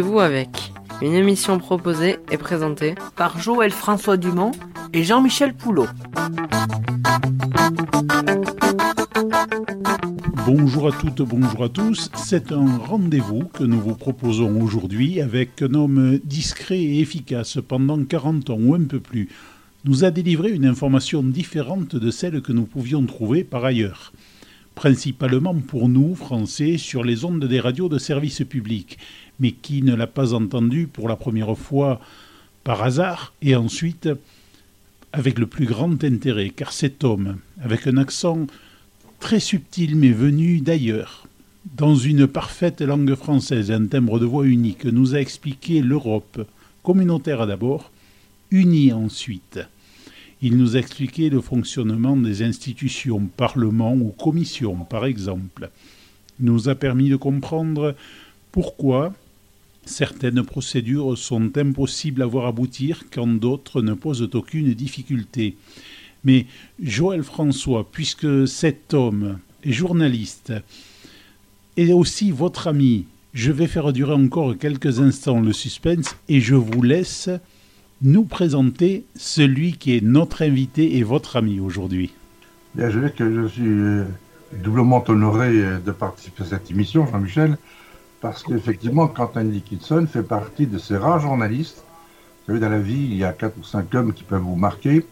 Rendez-vous avec une émission proposée et présentée par Joël François Dumont et Jean-Michel Poulot. Bonjour à toutes, bonjour à tous. C'est un rendez-vous que nous vous proposons aujourd'hui avec un homme discret et efficace pendant 40 ans ou un peu plus. Nous a délivré une information différente de celle que nous pouvions trouver par ailleurs principalement pour nous, Français, sur les ondes des radios de service public, mais qui ne l'a pas entendu pour la première fois par hasard et ensuite avec le plus grand intérêt, car cet homme, avec un accent très subtil mais venu d'ailleurs, dans une parfaite langue française et un timbre de voix unique, nous a expliqué l'Europe, communautaire d'abord, unie ensuite. Il nous a expliqué le fonctionnement des institutions, parlements ou commissions, par exemple. Nous a permis de comprendre pourquoi certaines procédures sont impossibles à voir aboutir quand d'autres ne posent aucune difficulté. Mais Joël François, puisque cet homme est journaliste, et aussi votre ami, je vais faire durer encore quelques instants le suspense et je vous laisse nous présenter celui qui est notre invité et votre ami aujourd'hui. Que je suis euh, doublement honoré euh, de participer à cette émission, Jean-Michel, parce qu'effectivement, Quentin Dickinson fait partie de ces rares journalistes. Vous savez, dans la vie, il y a quatre ou cinq hommes qui peuvent vous marquer,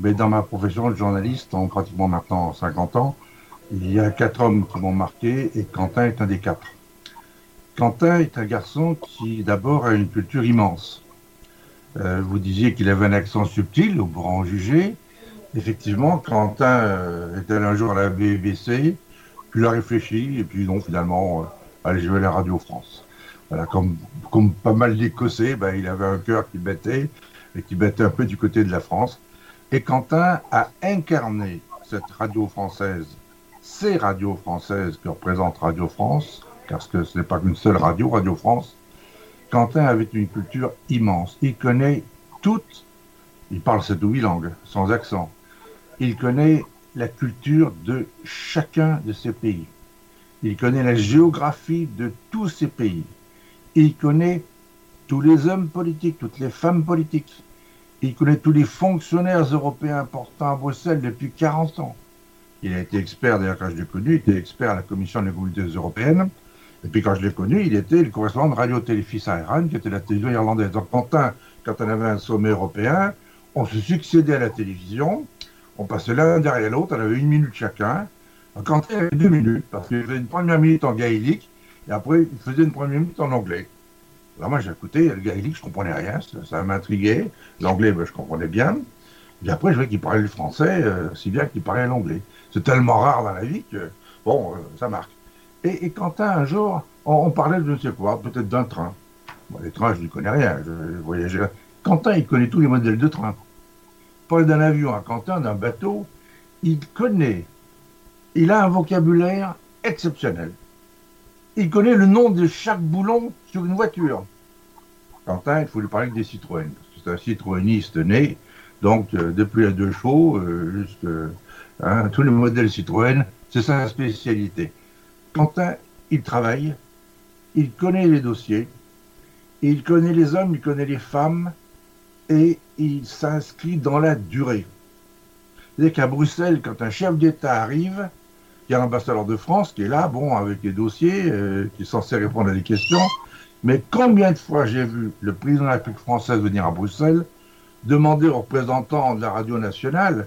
mais dans ma profession de journaliste, en pratiquement maintenant 50 ans, il y a quatre hommes qui m'ont marqué et Quentin est un des quatre. Quentin est un garçon qui d'abord a une culture immense. Euh, vous disiez qu'il avait un accent subtil, au pour en juger. Effectivement, Quentin euh, était un jour à la BBC, puis il a réfléchi, et puis non, finalement, allez, je vais à la Radio France. Voilà, comme, comme pas mal d'Écossais, ben, il avait un cœur qui battait, et qui battait un peu du côté de la France. Et Quentin a incarné cette radio française, ces radios françaises que représente Radio France, parce que ce n'est pas qu'une seule radio, Radio France, Quentin avait une culture immense. Il connaît toutes, il parle ou huit langues, sans accent. Il connaît la culture de chacun de ces pays. Il connaît la géographie de tous ces pays. Il connaît tous les hommes politiques, toutes les femmes politiques. Il connaît tous les fonctionnaires européens importants à Bruxelles depuis 40 ans. Il a été expert, d'ailleurs quand je l'ai connu, il était expert à la Commission des communautés européennes. Et puis quand je l'ai connu, il était le correspondant de Radio Téléfils à Iran, qui était la télévision irlandaise. Donc Quentin, quand on avait un sommet européen, on se succédait à la télévision, on passait l'un derrière l'autre, on avait une minute chacun. Quentin avait deux minutes, parce qu'il faisait une première minute en gaélique, et après il faisait une première minute en anglais. Alors moi écouté, le gaélique, je comprenais rien, ça, m'intriguait. L'anglais, ben, je comprenais bien. Et après, je voyais qu'il parlait le français, euh, si bien qu'il parlait l'anglais. C'est tellement rare dans la vie que, bon, euh, ça marque. Et, Quentin, un jour, on, parlait de je ne sais quoi, peut-être d'un train. les trains, je n'y connais rien, je, voyageais. Quentin, il connaît tous les modèles de train. Parler d'un avion à Quentin, d'un bateau, il connaît. Il a un vocabulaire exceptionnel. Il connaît le nom de chaque boulon sur une voiture. Quentin, il faut lui parler des Citroën, c'est un citroëniste né. Donc, euh, depuis la deux chevaux, euh, hein, tous les modèles Citroën, c'est sa spécialité. Quentin, il travaille, il connaît les dossiers, il connaît les hommes, il connaît les femmes, et il s'inscrit dans la durée. C'est-à-dire qu'à Bruxelles, quand un chef d'État arrive, il y a l'ambassadeur de France qui est là, bon, avec les dossiers, euh, qui est censé répondre à des questions. Mais combien de fois j'ai vu le président de la République française venir à Bruxelles demander aux représentants de la radio nationale,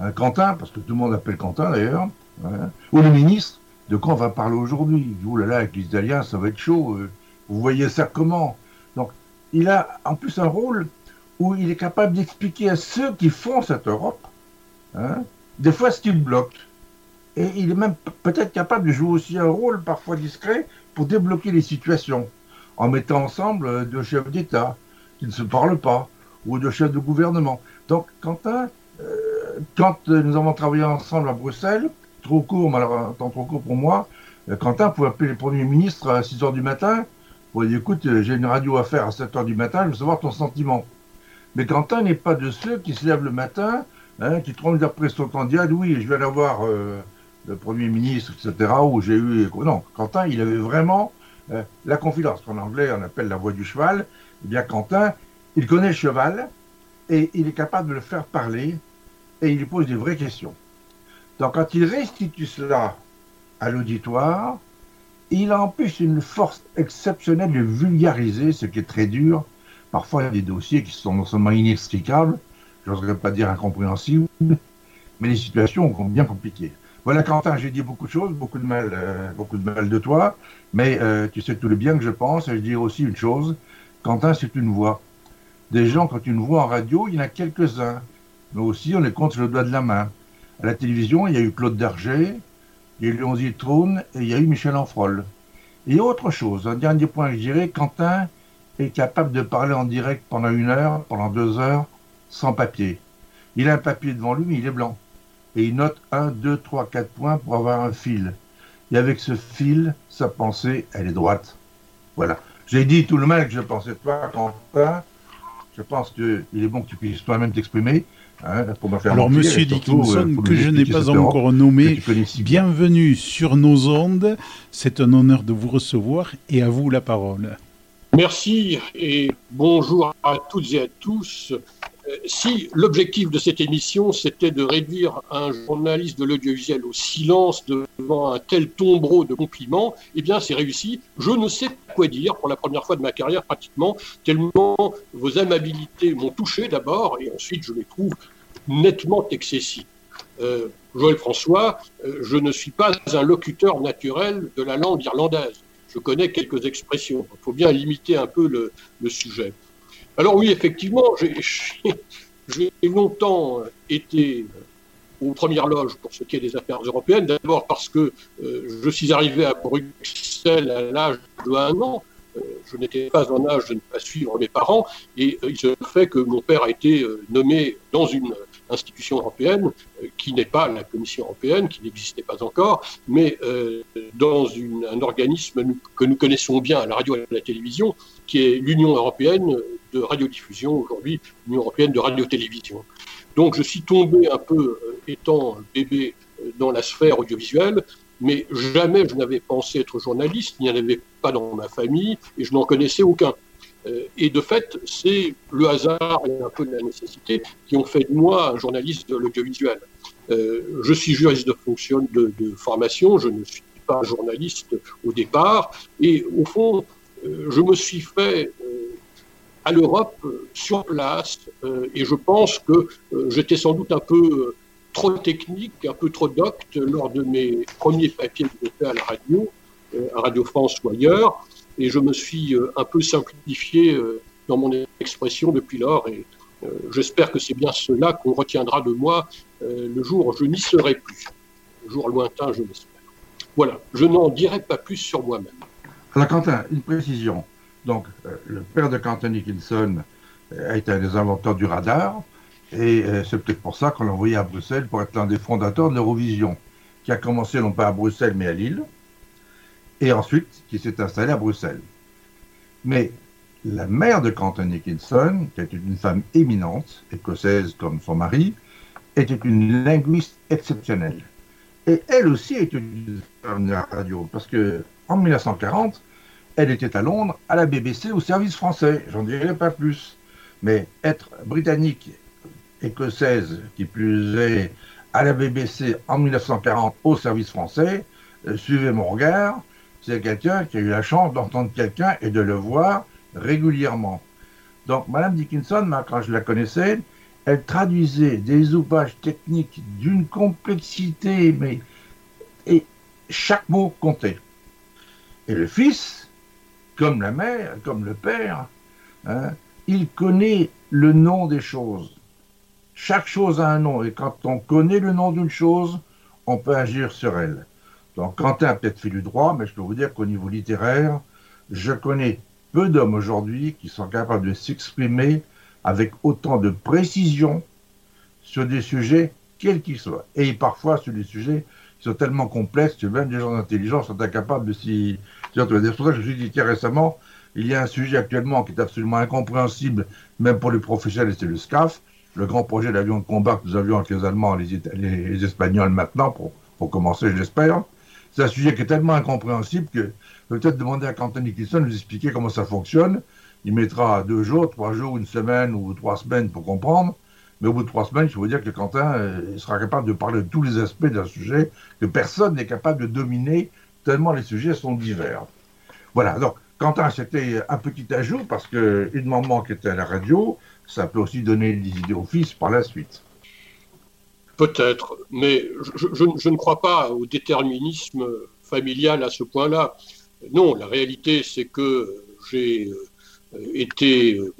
un Quentin, parce que tout le monde appelle Quentin d'ailleurs, hein, ou le ministre, de quoi on va parler aujourd'hui Ouh là là, avec les Italiens, ça va être chaud. Euh. Vous voyez ça comment? Donc, il a en plus un rôle où il est capable d'expliquer à ceux qui font cette Europe, hein, des fois ce qu'ils bloquent. Et il est même peut-être capable de jouer aussi un rôle parfois discret pour débloquer les situations, en mettant ensemble euh, deux chefs d'État qui ne se parlent pas, ou deux chefs de gouvernement. Donc, Quentin, euh, quand nous avons travaillé ensemble à Bruxelles, trop court, malheureusement, trop court pour moi. Euh, Quentin pouvait appeler le Premier ministre à 6 h du matin pour dire écoute, euh, j'ai une radio à faire à 7 h du matin, je veux savoir ton sentiment. Mais Quentin n'est pas de ceux qui se lèvent le matin, hein, qui trouvent d'après son candidat, oui, je vais aller voir euh, le Premier ministre, etc., où j'ai eu. Non, Quentin, il avait vraiment euh, la confidence, qu'en anglais on appelle la voix du cheval, eh bien Quentin, il connaît le cheval et il est capable de le faire parler et il lui pose des vraies questions. Donc quand il restitue cela à l'auditoire, il a en plus une force exceptionnelle de vulgariser, ce qui est très dur. Parfois, il y a des dossiers qui sont non seulement inextricables, j'oserais pas dire incompréhensibles, mais les situations sont bien compliquées. Voilà, Quentin, j'ai dit beaucoup de choses, beaucoup de mal, euh, beaucoup de mal de toi, mais euh, tu sais tout le bien que je pense. Et je dis aussi une chose, Quentin, c'est une voix. Des gens, quand une voix en radio, il y en a quelques-uns, mais aussi on les compte sur le doigt de la main. À la télévision, il y a eu Claude Darger, il y a eu Léon Zitroun et il y a eu Michel Enfrol. Et autre chose, un dernier point que je dirais, Quentin est capable de parler en direct pendant une heure, pendant deux heures, sans papier. Il a un papier devant lui, mais il est blanc. Et il note un, deux, trois, quatre points pour avoir un fil. Et avec ce fil, sa pensée, elle est droite. Voilà. J'ai dit tout le mal que je pensais de toi, Quentin. Je pense qu'il est bon que tu puisses toi-même t'exprimer. Hein, Alors, Monsieur Dickinson, euh, que je n'ai pas encore nommé, bienvenue sur nos ondes. C'est un honneur de vous recevoir et à vous la parole. Merci et bonjour à toutes et à tous. Euh, si l'objectif de cette émission, c'était de réduire un journaliste de l'audiovisuel au silence devant un tel tombereau de compliments, eh bien, c'est réussi. Je ne sais quoi dire pour la première fois de ma carrière pratiquement, tellement vos amabilités m'ont touché d'abord, et ensuite je les trouve nettement excessif. Euh, Joël François, euh, je ne suis pas un locuteur naturel de la langue irlandaise. Je connais quelques expressions. Il faut bien limiter un peu le, sujet. Alors oui, effectivement, j'ai longtemps été aux premières loges pour ce qui est des affaires européennes. D'abord parce que euh, je suis arrivé à Bruxelles à l'âge de un an. je n'étais pas en âge de ne pas suivre mes parents. Et il se fait que mon père a été nommé dans une institution européenne euh, qui n'est pas la Commission européenne, qui n'existait pas encore, mais euh, dans un organisme que nous connaissons bien la radio et la télévision, qui est l'Union européenne de radiodiffusion, aujourd'hui l'Union européenne de radio-télévision. Donc je suis tombé un peu, euh, étant bébé, dans la sphère audiovisuelle, mais jamais je n'avais pensé être journaliste, il n'y en avait pas dans ma famille, et je n'en connaissais aucun. Euh, et de fait, c'est le hasard et un peu la nécessité qui ont fait de moi un journaliste de l'audiovisuel. Euh, je suis juriste de fonction de, formation, je ne suis pas journaliste au départ, et au fond, euh, je me suis fait à l'Europe sur place, et je pense que j'étais sans doute un peu trop technique, un peu trop docte lors de mes premiers papiers que j'ai fait à la radio, à Radio France ou ailleurs et je me suis euh, un peu simplifié euh, dans mon expression depuis lors et euh, j'espère que c'est bien cela qu'on retiendra de moi le jour où je n'y serai plus. Le jour lointain, je l'espère. Voilà, je n'en dirai pas plus sur moi-même. Alors Quentin, une précision. Donc, le père de Quentin Dickinson a été un des inventeurs du radar, et c'est peut-être pour ça qu'on l'a envoyé à Bruxelles pour être l'un des fondateurs de l'Eurovision, qui a commencé non pas à Bruxelles mais à Lille, et ensuite qui s'est installé à Bruxelles. Mais la mère de Quentin Dickinson, qui était une femme éminente, écossaise comme son mari, était une linguiste exceptionnelle. Et elle aussi était une la radio, parce que en 1940, elle était à Londres, à la BBC, au service français. J'en dirai pas plus. Mais être britannique, écossaise, qui plus est à la BBC en 1940 au service français, euh, suivez mon regard, c'est quelqu'un qui a eu la chance d'entendre quelqu'un et de le voir régulièrement. Donc, Madame Dickinson, quand je la connaissais, elle traduisait des ouvrages techniques d'une complexité, mais chaque mot comptait. Et le fils, comme la mère, comme le père, hein, il connaît le nom des choses. Chaque chose a un nom, et quand on connaît le nom d'une chose, on peut agir sur elle. Donc Quentin a peut-être fait du droit, mais je peux vous dire qu'au niveau littéraire, je connais peu d'hommes aujourd'hui qui sont capables de s'exprimer avec autant de précision sur des sujets quels qu'ils soient. Et parfois sur des sujets qui sont tellement complexes que même des gens intelligents sont incapables de s'y... C'est pour ça que je me suis dit, récemment, il y a un sujet actuellement qui est absolument incompréhensible, même pour les professionnels, c'est le SCAF, le grand projet d'avion de combat que nous avions avec les Allemands, les, les, Espagnols maintenant, pour, pour commencer, j'espère c'est un sujet qui est tellement incompréhensible que peut-être demander à Quentin Nicholson de nous expliquer comment ça fonctionne. Il mettra deux jours, trois jours, une semaine ou trois semaines pour comprendre. Mais au bout de trois semaines, je vous dire que Quentin euh, sera capable de parler de tous les aspects d'un sujet que personne n'est capable de dominer tellement les sujets sont divers. Voilà, donc Quentin, c'était un petit ajout parce qu'une maman qui était à la radio, ça peut aussi donner des idées au fils par la suite. Peut-être, mais je, ne crois pas au déterminisme familial à ce point-là. Non, la réalité, c'est que j'ai euh, été euh,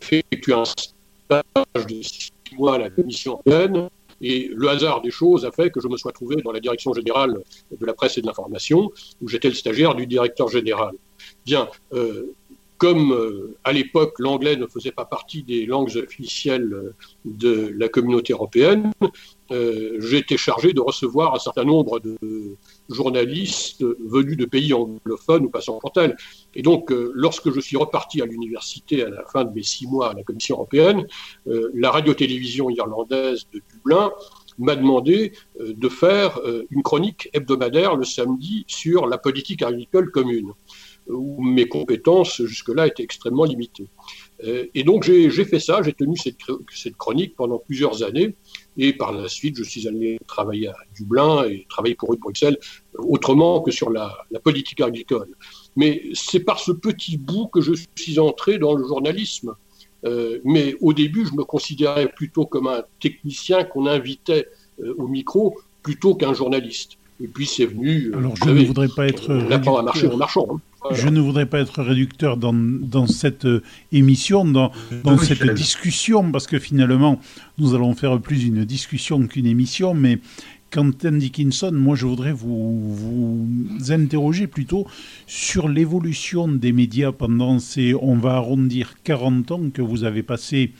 effectué un stage de six mois à la Commission européenne, et le hasard des choses a fait que je me sois trouvé dans la direction générale de la presse et de l'information, où j'étais le stagiaire du directeur général. Bien, euh, comme euh, à l'époque l'anglais ne faisait pas partie des langues officielles euh, de la communauté européenne, euh, été chargé de recevoir un certain nombre de journalistes venus de pays anglophones ou passant pour tels. Et donc, lorsque je suis reparti à l'université à la fin de mes six mois à la Commission européenne, la radio-télévision irlandaise de Dublin m'a demandé de faire une chronique hebdomadaire le samedi sur la politique agricole commune où mes compétences jusque-là étaient extrêmement limitées. Euh, et donc j'ai fait ça, j'ai tenu cette, cette, chronique pendant plusieurs années, et par la suite je suis allé travailler à Dublin et travailler pour eux Bruxelles, autrement que sur la, la politique agricole. Mais c'est par ce petit bout que je suis entré dans le journalisme. Euh, mais au début, je me considérais plutôt comme un technicien qu'on invitait euh, au micro plutôt qu'un journaliste. Et puis c'est venu. Alors je ne voudrais pas être. L'apprendre à marcher en marchant. Hein. Je ne voudrais pas être réducteur dans, dans cette euh, émission, dans, dans cette discussion, parce que finalement, nous allons faire plus une discussion qu'une émission, mais Quentin Dickinson, moi je voudrais vous, vous interroger plutôt sur l'évolution des médias pendant ces, on va arrondir 40 ans que vous avez passé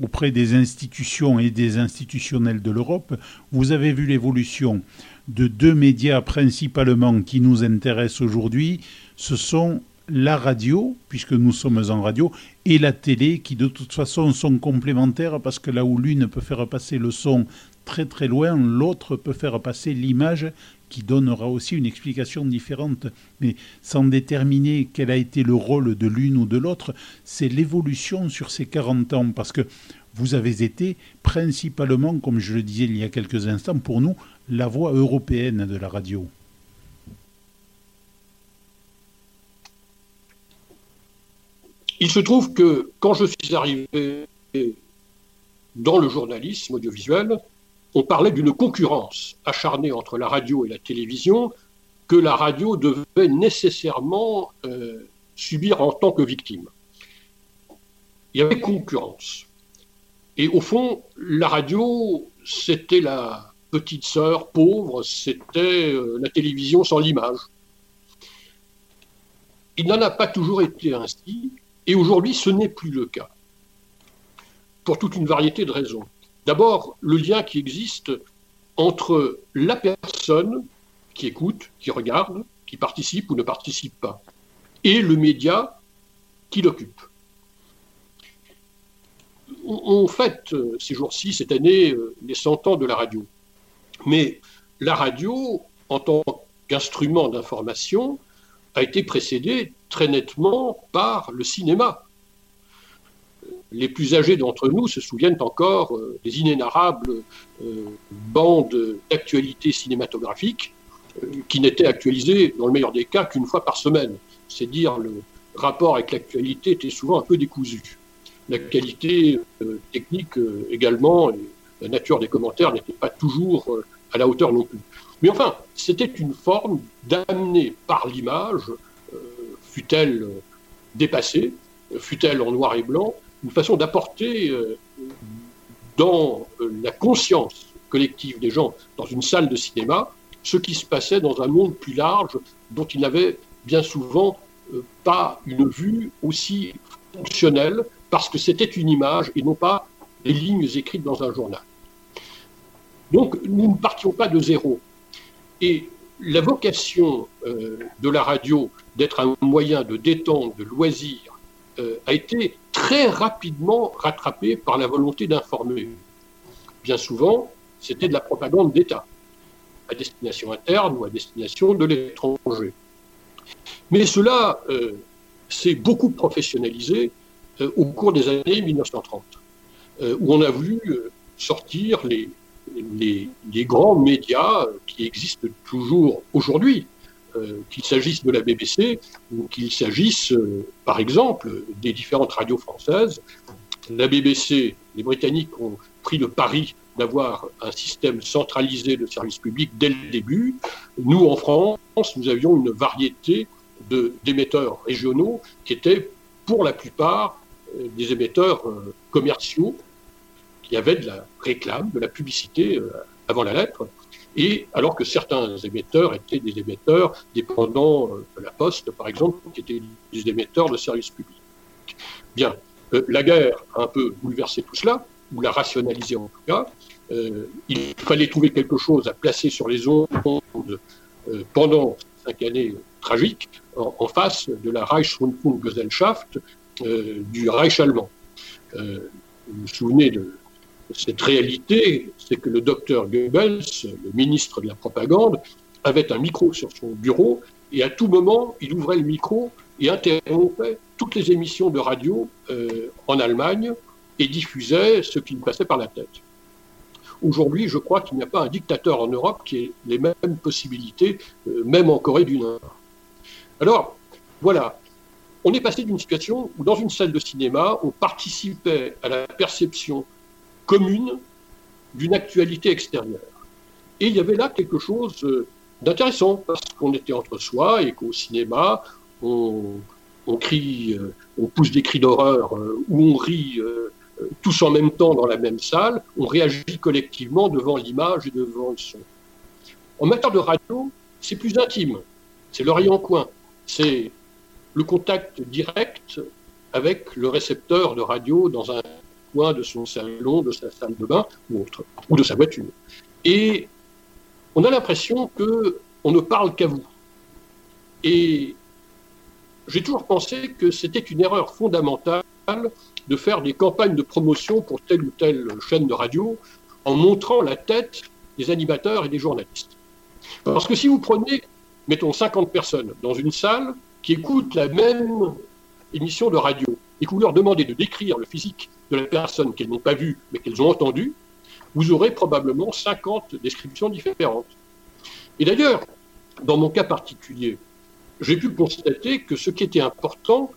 auprès des institutions et des institutionnels de l'Europe. Vous avez vu l'évolution de deux médias principalement qui nous intéressent aujourd'hui, ce sont la radio, puisque nous sommes en radio, et la télé, qui de toute façon sont complémentaires, parce que là où l'une peut faire passer le son très très loin, l'autre peut faire passer l'image qui donnera aussi une explication différente. Mais sans déterminer quel a été le rôle de l'une ou de l'autre, c'est l'évolution sur ces 40 ans, parce que vous avez été principalement, comme je le disais il y a quelques instants, pour nous, la voix européenne de la radio. Il se trouve que quand je suis arrivé dans le journalisme audiovisuel, on parlait d'une concurrence acharnée entre la radio et la télévision que la radio devait nécessairement euh, subir en tant que victime. Il y avait concurrence. Et au fond, la radio, c'était la petite sœur pauvre, c'était euh, la télévision sans l'image. Il n'en a pas toujours été ainsi, et aujourd'hui, ce n'est plus le cas, pour toute une variété de raisons. D'abord, le lien qui existe entre la personne qui écoute, qui regarde, qui participe ou ne participe pas, et le média qui l'occupe. On fête euh, ces jours-ci, cette année, euh, les 100 ans de la radio. Mais la radio, en tant qu'instrument d'information, a été précédée très nettement par le cinéma. Les plus âgés d'entre nous se souviennent encore euh, des inénarrables euh, bandes d'actualité cinématographique euh, qui n'étaient actualisées, dans le meilleur des cas, qu'une fois par semaine. C'est dire le rapport avec l'actualité était souvent un peu décousu. La qualité technique également, et la nature des commentaires n'était pas toujours à la hauteur non plus. Mais enfin, c'était une forme d'amener par l'image fut-elle euh, dépassée, fut-elle en noir et blanc, une façon d'apporter euh, dans euh, la conscience collective des gens dans une salle de cinéma ce qui se passait dans un monde plus large dont ils n'avaient bien souvent pas une vue aussi fonctionnelle parce que c'était une image et non pas des lignes écrites dans un journal. Donc nous ne partions pas de zéro. Et la vocation de la radio d'être un moyen de détente, de loisir, euh, a été très rapidement rattrapé par la volonté d'informer. Bien souvent, c'était de la propagande d'État. à destination interne ou à destination de l'étranger. Mais cela s'est beaucoup professionnalisé au cours des années 1930, où on a voulu sortir les, les, grands médias qui existent toujours aujourd'hui, euh, qu'il s'agisse de la BBC ou qu'il s'agisse, euh, par exemple, des différentes radios françaises. La BBC, les Britanniques ont pris le pari d'avoir un système centralisé de service public dès le début. Nous, en France, nous avions une variété d'émetteurs régionaux qui étaient, pour la plupart, euh, des émetteurs commerciaux qui avaient de la réclame, de la publicité avant la lettre, et alors que certains émetteurs étaient des émetteurs dépendants euh, de la Poste, par exemple, qui étaient des émetteurs de services publics. Bien, euh, la guerre a un peu bouleversé tout cela, ou l'a rationalisé en tout cas. Euh, il fallait trouver quelque chose à placer sur les ondes pendant cinq années tragiques, en, face de la Reichsrundfunkgesellschaft du Reich allemand. vous vous souvenez de cette réalité, c'est que le docteur Goebbels, le ministre de la propagande, avait un micro sur son bureau et à tout moment, il ouvrait le micro et interrompait toutes les émissions de radio euh, en Allemagne et diffusait ce qui lui passait par la tête. Aujourd'hui, je crois qu'il n'y a pas un dictateur en Europe qui ait les mêmes possibilités, euh, même en Corée du Nord. Alors, voilà, on est passé d'une situation où dans une salle de cinéma, on participait à la perception commune d'une actualité extérieure. Et il y avait là quelque chose euh, d'intéressant, parce qu'on était entre soi et qu'au cinéma, on, crie, euh, on pousse des cris d'horreur euh, ou on rit tous en même temps dans la même salle, on réagit collectivement devant l'image et devant le son. En matière de radio, c'est plus intime, c'est l'oreille en coin, c'est le contact direct avec le récepteur de radio dans un de son salon, de sa salle de bain ou autre, ou de sa voiture. Et on a l'impression que on ne parle qu'à vous. Et j'ai toujours pensé que c'était une erreur fondamentale de faire des campagnes de promotion pour telle ou telle chaîne de radio en montrant la tête des animateurs et des journalistes. Parce que si vous prenez, mettons, 50 personnes dans une salle qui écoutent la même émission de radio et que vous leur demandez de décrire le physique de la personne qu'elles n'ont pas vue mais qu'elles ont entendue, vous aurez probablement 50 descriptions différentes. Et d'ailleurs, dans mon cas particulier, j'ai pu constater que ce qui était important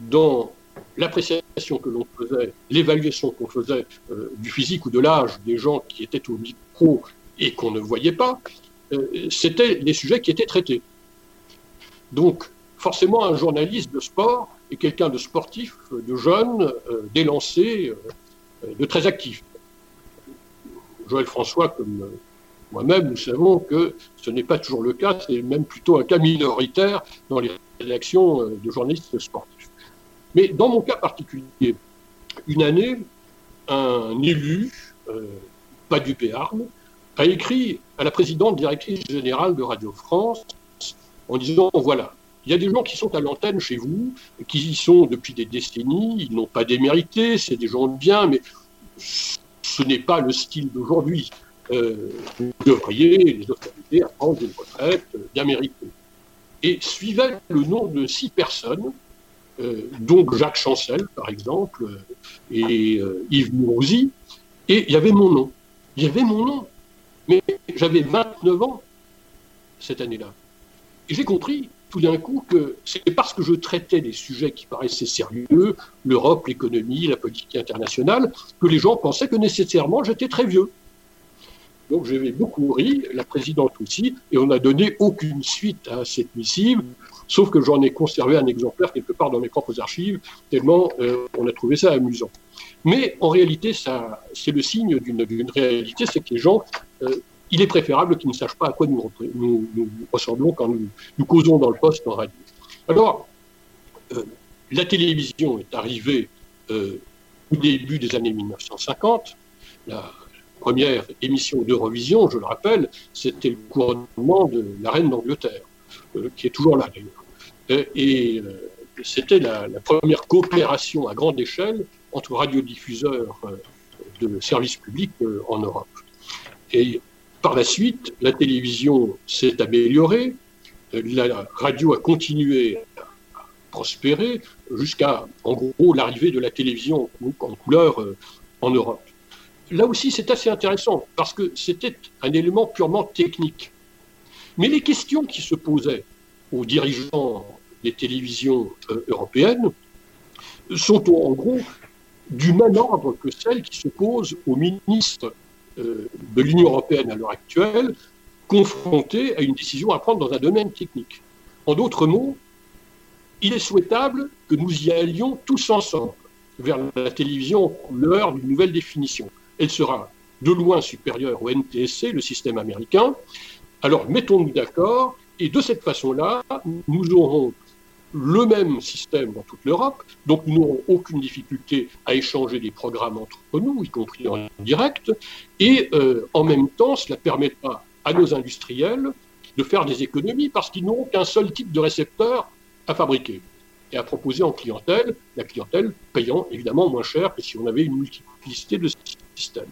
dans l'appréciation que l'on faisait, l'évaluation qu'on faisait euh, du physique ou de l'âge des gens qui étaient au micro et qu'on ne voyait pas, euh, c'était les sujets qui étaient traités. Donc, forcément, un journaliste de sport est quelqu'un de sportif, de jeune, euh, d'élancé, euh, de très actif. Joël François, comme euh, moi-même, nous savons que ce n'est pas toujours le cas, c'est même plutôt un cas minoritaire dans les rédactions de journalistes sportifs. Mais dans mon cas particulier, une année, un élu, pas du Béarn, a écrit à la présidente directrice générale de Radio France en disant voilà, il y a des gens qui sont à l'antenne chez vous, qui y sont depuis des décennies, ils n'ont pas démérité, c'est des gens de bien, mais ce n'est pas le style d'aujourd'hui. Euh, vous devriez, les autorités, prendre une retraite bien méritée. Et suivait le nom de six personnes, euh, dont Jacques Chancel, par exemple, et euh, Yves Mourouzi, et il y avait mon nom. Il y avait mon nom. Mais j'avais 29 ans cette année-là. Et j'ai compris tout d'un coup que c'est parce que je traitais des sujets qui paraissaient sérieux, l'Europe, l'économie, la politique internationale, que les gens pensaient que nécessairement j'étais très vieux. Donc j'avais beaucoup ri, la présidente aussi, et on n'a donné aucune suite à cette missive, sauf que j'en ai conservé un exemplaire quelque part dans mes propres archives, tellement euh, on a trouvé ça amusant. Mais en réalité, c'est le signe d'une réalité, c'est que les gens euh, il est préférable qu'ils ne sachent pas à quoi nous, ressemblons quand nous, causons dans le poste en radio. Alors, euh, la télévision est arrivée euh, au début des années 1950. La première émission d'Eurovision, je le rappelle, c'était le couronnement de la reine d'Angleterre, euh, qui est toujours là d'ailleurs. Et c'était la, la, première coopération à grande échelle entre radiodiffuseurs de services publics en Europe. Et Par la suite, la télévision s'est améliorée, la radio a continué à prospérer jusqu'à, l'arrivée de la télévision en couleur euh, en Europe. Là aussi, c'est assez intéressant parce que c'était un élément purement technique. Mais les questions qui se posaient aux dirigeants des télévisions euh, européennes sont en gros du même ordre que celles qui se posent aux ministres de l'Union européenne à l'heure actuelle, confrontés à une décision à prendre dans un domaine technique. En d'autres mots, il est souhaitable que nous y allions tous ensemble vers la télévision couleur d'une nouvelle définition. Elle sera de loin supérieure au NTSC, le système américain. Alors mettons-nous d'accord, et de cette façon-là, nous aurons le même système dans toute l'Europe, donc nous n'aurons aucune difficulté à échanger des programmes entre nous, y compris en direct, et euh, en même temps, cela permettra à nos industriels de faire des économies parce qu'ils n'auront qu'un seul type de récepteur à fabriquer et à proposer en clientèle, la clientèle payant évidemment moins cher que si on avait une multiplicité de systèmes.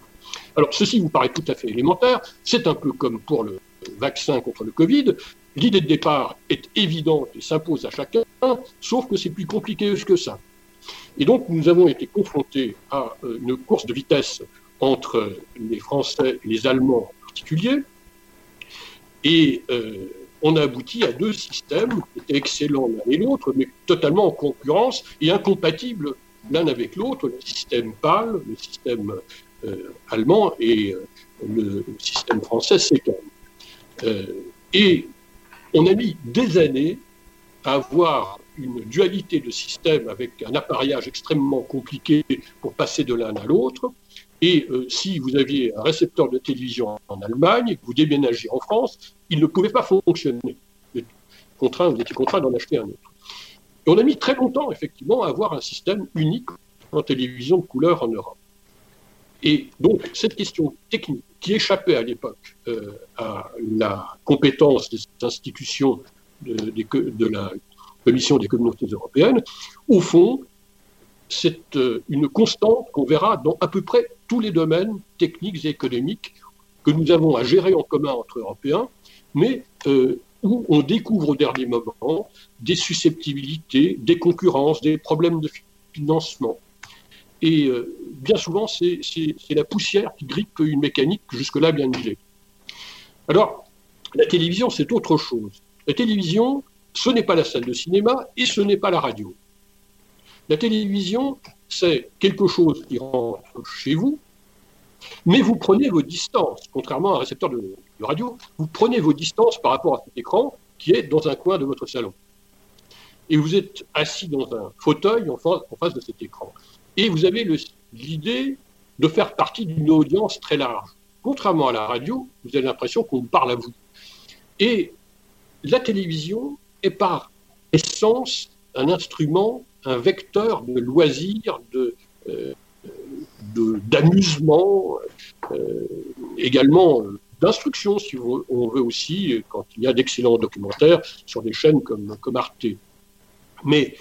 Alors ceci vous paraît tout à fait élémentaire, c'est un peu comme pour le vaccin contre le Covid, l'idée de départ est évidente et s'impose à chacun, sauf que c'est plus compliqué que ça. Et donc nous avons été confrontés à euh, une course de vitesse entre les Français et les Allemands en particulier, et euh, on a abouti à deux systèmes qui étaient excellents l'un et l'autre, mais totalement en concurrence et incompatibles l'un avec l'autre, le système PAL, le système euh, allemand et le système français SECAM. Et on a mis des années à avoir une dualité de systèmes avec un appareillage extrêmement compliqué pour passer de l'un à l'autre. Et euh, si vous aviez un récepteur de télévision en Allemagne et que vous déménagiez en France, il ne pouvait pas fonctionner. Vous, étiez contraint d'en acheter un autre. On a mis très longtemps, effectivement, à avoir un système unique en télévision de couleur en Europe. Et donc, cette question technique qui échappait à l'époque euh, à la compétence des institutions de, la Commission des communautés européennes, au fond, c'est euh, une constante qu'on verra dans à peu près tous les domaines techniques et économiques que nous avons à gérer en commun entre Européens, mais euh, où on découvre au dernier moment des susceptibilités, des concurrences, des problèmes de financement. Et euh, bien souvent, c'est la poussière qui grippe une mécanique jusque-là bien huilée. Alors, la télévision, c'est autre chose. La télévision, ce n'est pas la salle de cinéma et ce n'est pas la radio. La télévision, c'est quelque chose qui rentre chez vous, mais vous prenez vos distances, contrairement à un récepteur de, radio, vous prenez vos distances par rapport à cet écran qui est dans un coin de votre salon. Et vous êtes assis dans un fauteuil en face, de cet écran. Et vous avez l'idée de faire partie d'une audience très large. Contrairement à la radio, vous avez l'impression qu'on parle à vous. Et la télévision est par essence un instrument un vecteur de loisirs, de, euh, d'amusement, euh, également euh, d'instruction, si on veut aussi, quand il y a d'excellents documentaires sur des chaînes comme, comme Arte. Mais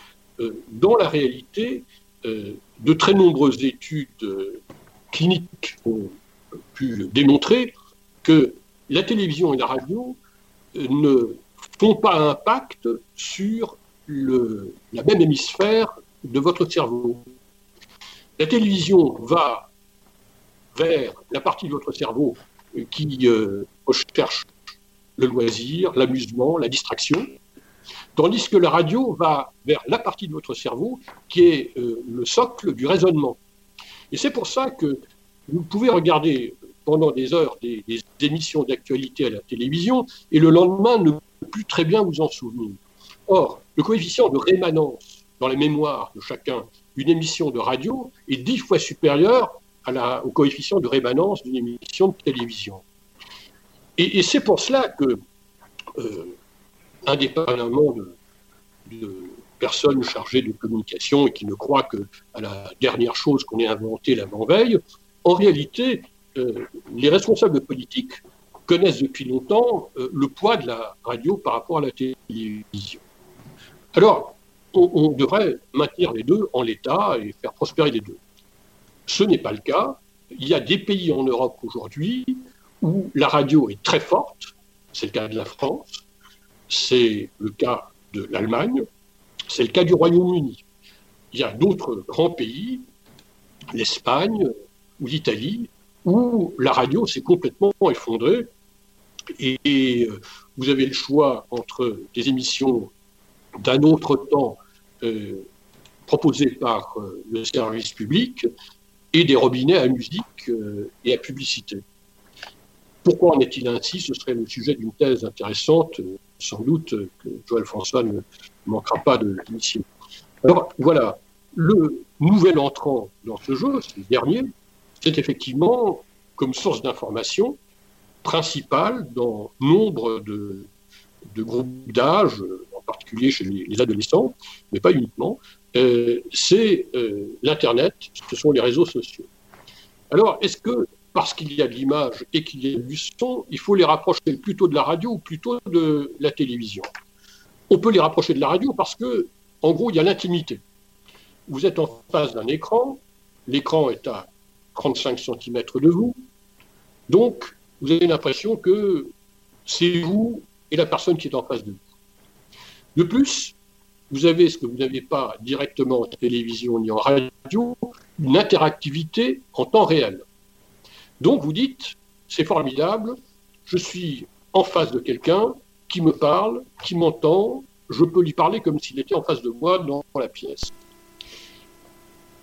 dans la réalité, de très nombreuses études cliniques ont pu démontrer que la télévision et la radio ne font pas impact sur le, la même hémisphère de votre cerveau. La télévision va vers la partie de votre cerveau qui euh, recherche le loisir, l'amusement, la distraction, tandis que la radio va vers la partie de votre cerveau qui est euh, le socle du raisonnement. Et c'est pour ça que vous pouvez regarder pendant des heures des, émissions d'actualité à la télévision et le lendemain ne plus très bien vous en souvenir. Or, le coefficient de rémanence dans la mémoire de chacun d'une émission de radio est dix fois supérieur au coefficient de rémanence d'une émission de télévision. Et, c'est pour cela que, euh, indépendamment de, personnes chargées de communication et qui ne croient que à la dernière chose qu'on ait inventée l'avant-veille, en réalité, euh, les responsables politiques connaissent depuis longtemps euh, le poids de la radio par rapport à la télévision. Alors, on, devrait maintenir les deux en l'état et faire prospérer les deux. Ce n'est pas le cas. Il y a des pays en Europe aujourd'hui où la radio est très forte, c'est le cas de la France, c'est le cas de l'Allemagne, c'est le cas du Royaume-Uni. Il y a d'autres grands pays, l'Espagne ou l'Italie, où la radio s'est complètement effondrée. Et, euh, vous avez le choix entre des émissions d'un autre temps euh, proposées par euh, le service public et des robinets à musique et à publicité. Pourquoi en est-il ainsi? Ce serait le sujet d'une thèse intéressante, sans doute, que Joël François ne manquera pas de l'initier. Alors voilà, le nouvel entrant dans ce jeu, c'est le dernier, c'est effectivement comme source d'information principale dans nombre de, groupes d'âge, en particulier chez les, adolescents, mais pas uniquement, euh, c'est euh, l'Internet, ce sont les réseaux sociaux. Alors, est-ce que parce qu'il y a de l'image et qu'il y a du son, il faut les rapprocher plutôt de la radio ou plutôt de la télévision On peut les rapprocher de la radio parce que, en gros, il y a l'intimité. Vous êtes en face d'un écran, l'écran est à 35 cm de vous, donc vous avez l'impression que c'est vous et la personne qui est en face de vous. De plus, vous avez ce que vous n'avez pas directement en télévision ni en radio, une interactivité en temps réel. Donc vous dites, c'est formidable, je suis en face de quelqu'un qui me parle, qui m'entend, je peux lui parler comme s'il était en face de moi dans la pièce.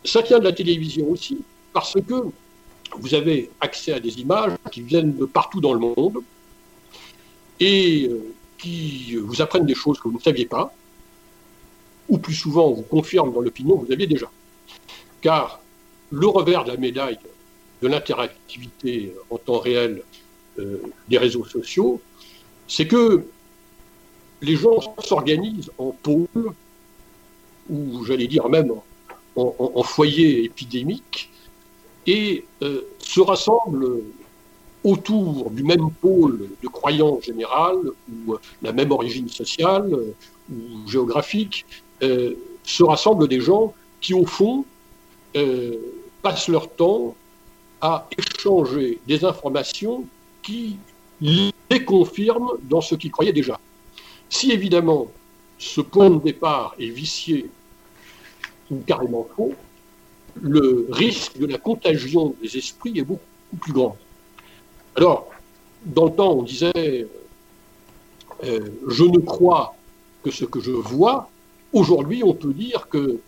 Ça tient de la télévision aussi, parce que vous avez accès à des images qui viennent de partout dans le monde et euh, qui vous apprennent des choses que vous ne saviez pas, ou plus souvent vous confirment dans l'opinion que vous aviez déjà. Car le revers de la médaille de l'interactivité en temps réel euh, des réseaux sociaux, c'est que les gens s'organisent en pôles, ou j'allais dire même en, en, foyers épidémiques, et euh, se rassemblent autour du même pôle de croyance générale, ou euh, la même origine sociale ou géographique, se rassemblent des gens qui, au fond, passent leur temps à échanger des informations qui les confirment dans ce qu'ils croyaient déjà. Si évidemment ce point de départ est vicié ou carrément faux, le risque de la contagion des esprits est beaucoup plus grand. Alors, dans le temps, on disait euh, je ne crois que ce que je vois. Aujourd'hui, on peut dire que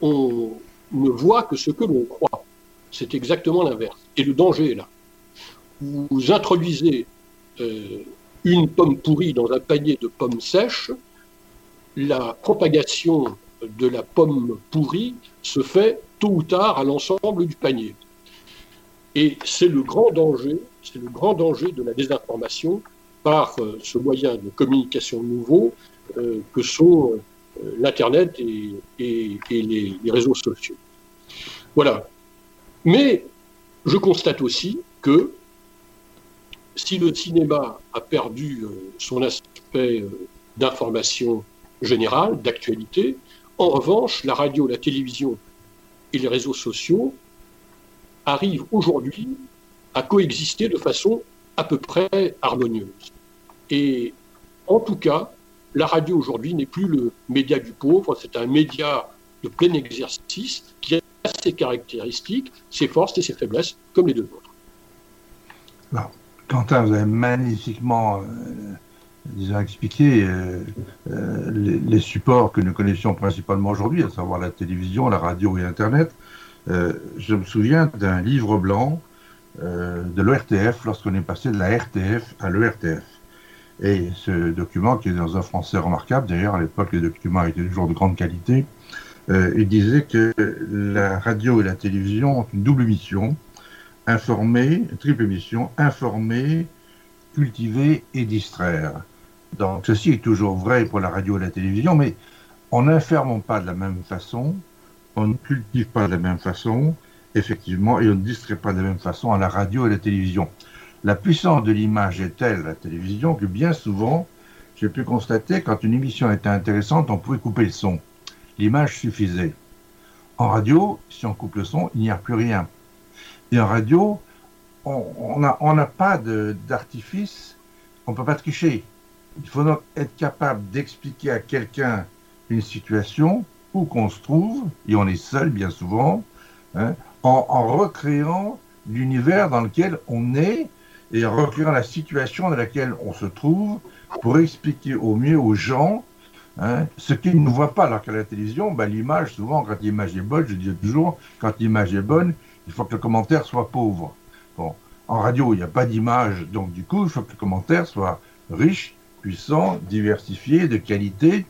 on ne voit que ce que l'on croit. C'est exactement l'inverse. Et le danger est là. Vous introduisez euh, une pomme pourrie dans un panier de pommes sèches, la propagation de la pomme pourrie se fait tôt ou tard à l'ensemble du panier. Et c'est le grand danger, c'est le grand danger de la désinformation par euh, ce moyen de communication nouveau euh, que sont l'Internet et, les, les, réseaux sociaux. Voilà. Mais je constate aussi que si le cinéma a perdu euh, son aspect euh, d'information générale, d'actualité, en revanche, la radio, la télévision et les réseaux sociaux arrivent aujourd'hui à coexister de façon à peu près harmonieuse. Et en tout cas, la radio aujourd'hui n'est plus le média du pauvre, c'est un média de plein exercice qui ses caractéristiques, ses forces et ses faiblesses, comme les deux autres. Quentin, vous avez magnifiquement euh, expliqué euh, euh, les, supports que nous connaissions principalement aujourd'hui, à savoir la télévision, la radio et Internet. je me souviens d'un livre blanc de l'ERTF lorsqu'on est passé de la RTF à l'ERTF. Et ce document, qui est dans un français remarquable, d'ailleurs à l'époque les documents étaient toujours de grande qualité, euh, il disait que la radio et la télévision ont une double mission, informer, triple mission, informer, cultiver et distraire. Donc ceci est toujours vrai pour la radio et la télévision, mais on n'informe pas de la même façon, on ne cultive pas de la même façon, effectivement, et on ne distrait pas de la même façon à la radio et la télévision. La puissance de l'image est telle, la télévision, que bien souvent, j'ai pu constater, quand une émission était intéressante, on pouvait couper le son l'image suffisait. En radio, si on coupe le son, il n'y a plus rien. Et en radio, on n'a pas d'artifice, on ne peut pas tricher. Il faut donc être capable d'expliquer à quelqu'un une situation où qu'on se trouve, et on est seul bien souvent, hein, en, en, recréant l'univers dans lequel on est et en recréant la situation dans laquelle on se trouve pour expliquer au mieux aux gens hein, ce qu'ils ne voient pas. Alors qu'à la télévision, ben, l'image, souvent, quand l'image est bonne, je dis toujours, quand l'image est bonne, il faut que le commentaire soit pauvre. Bon, en radio, il n'y a pas d'image, donc du coup, il faut que le commentaire soit riche, puissant, diversifié, de qualité,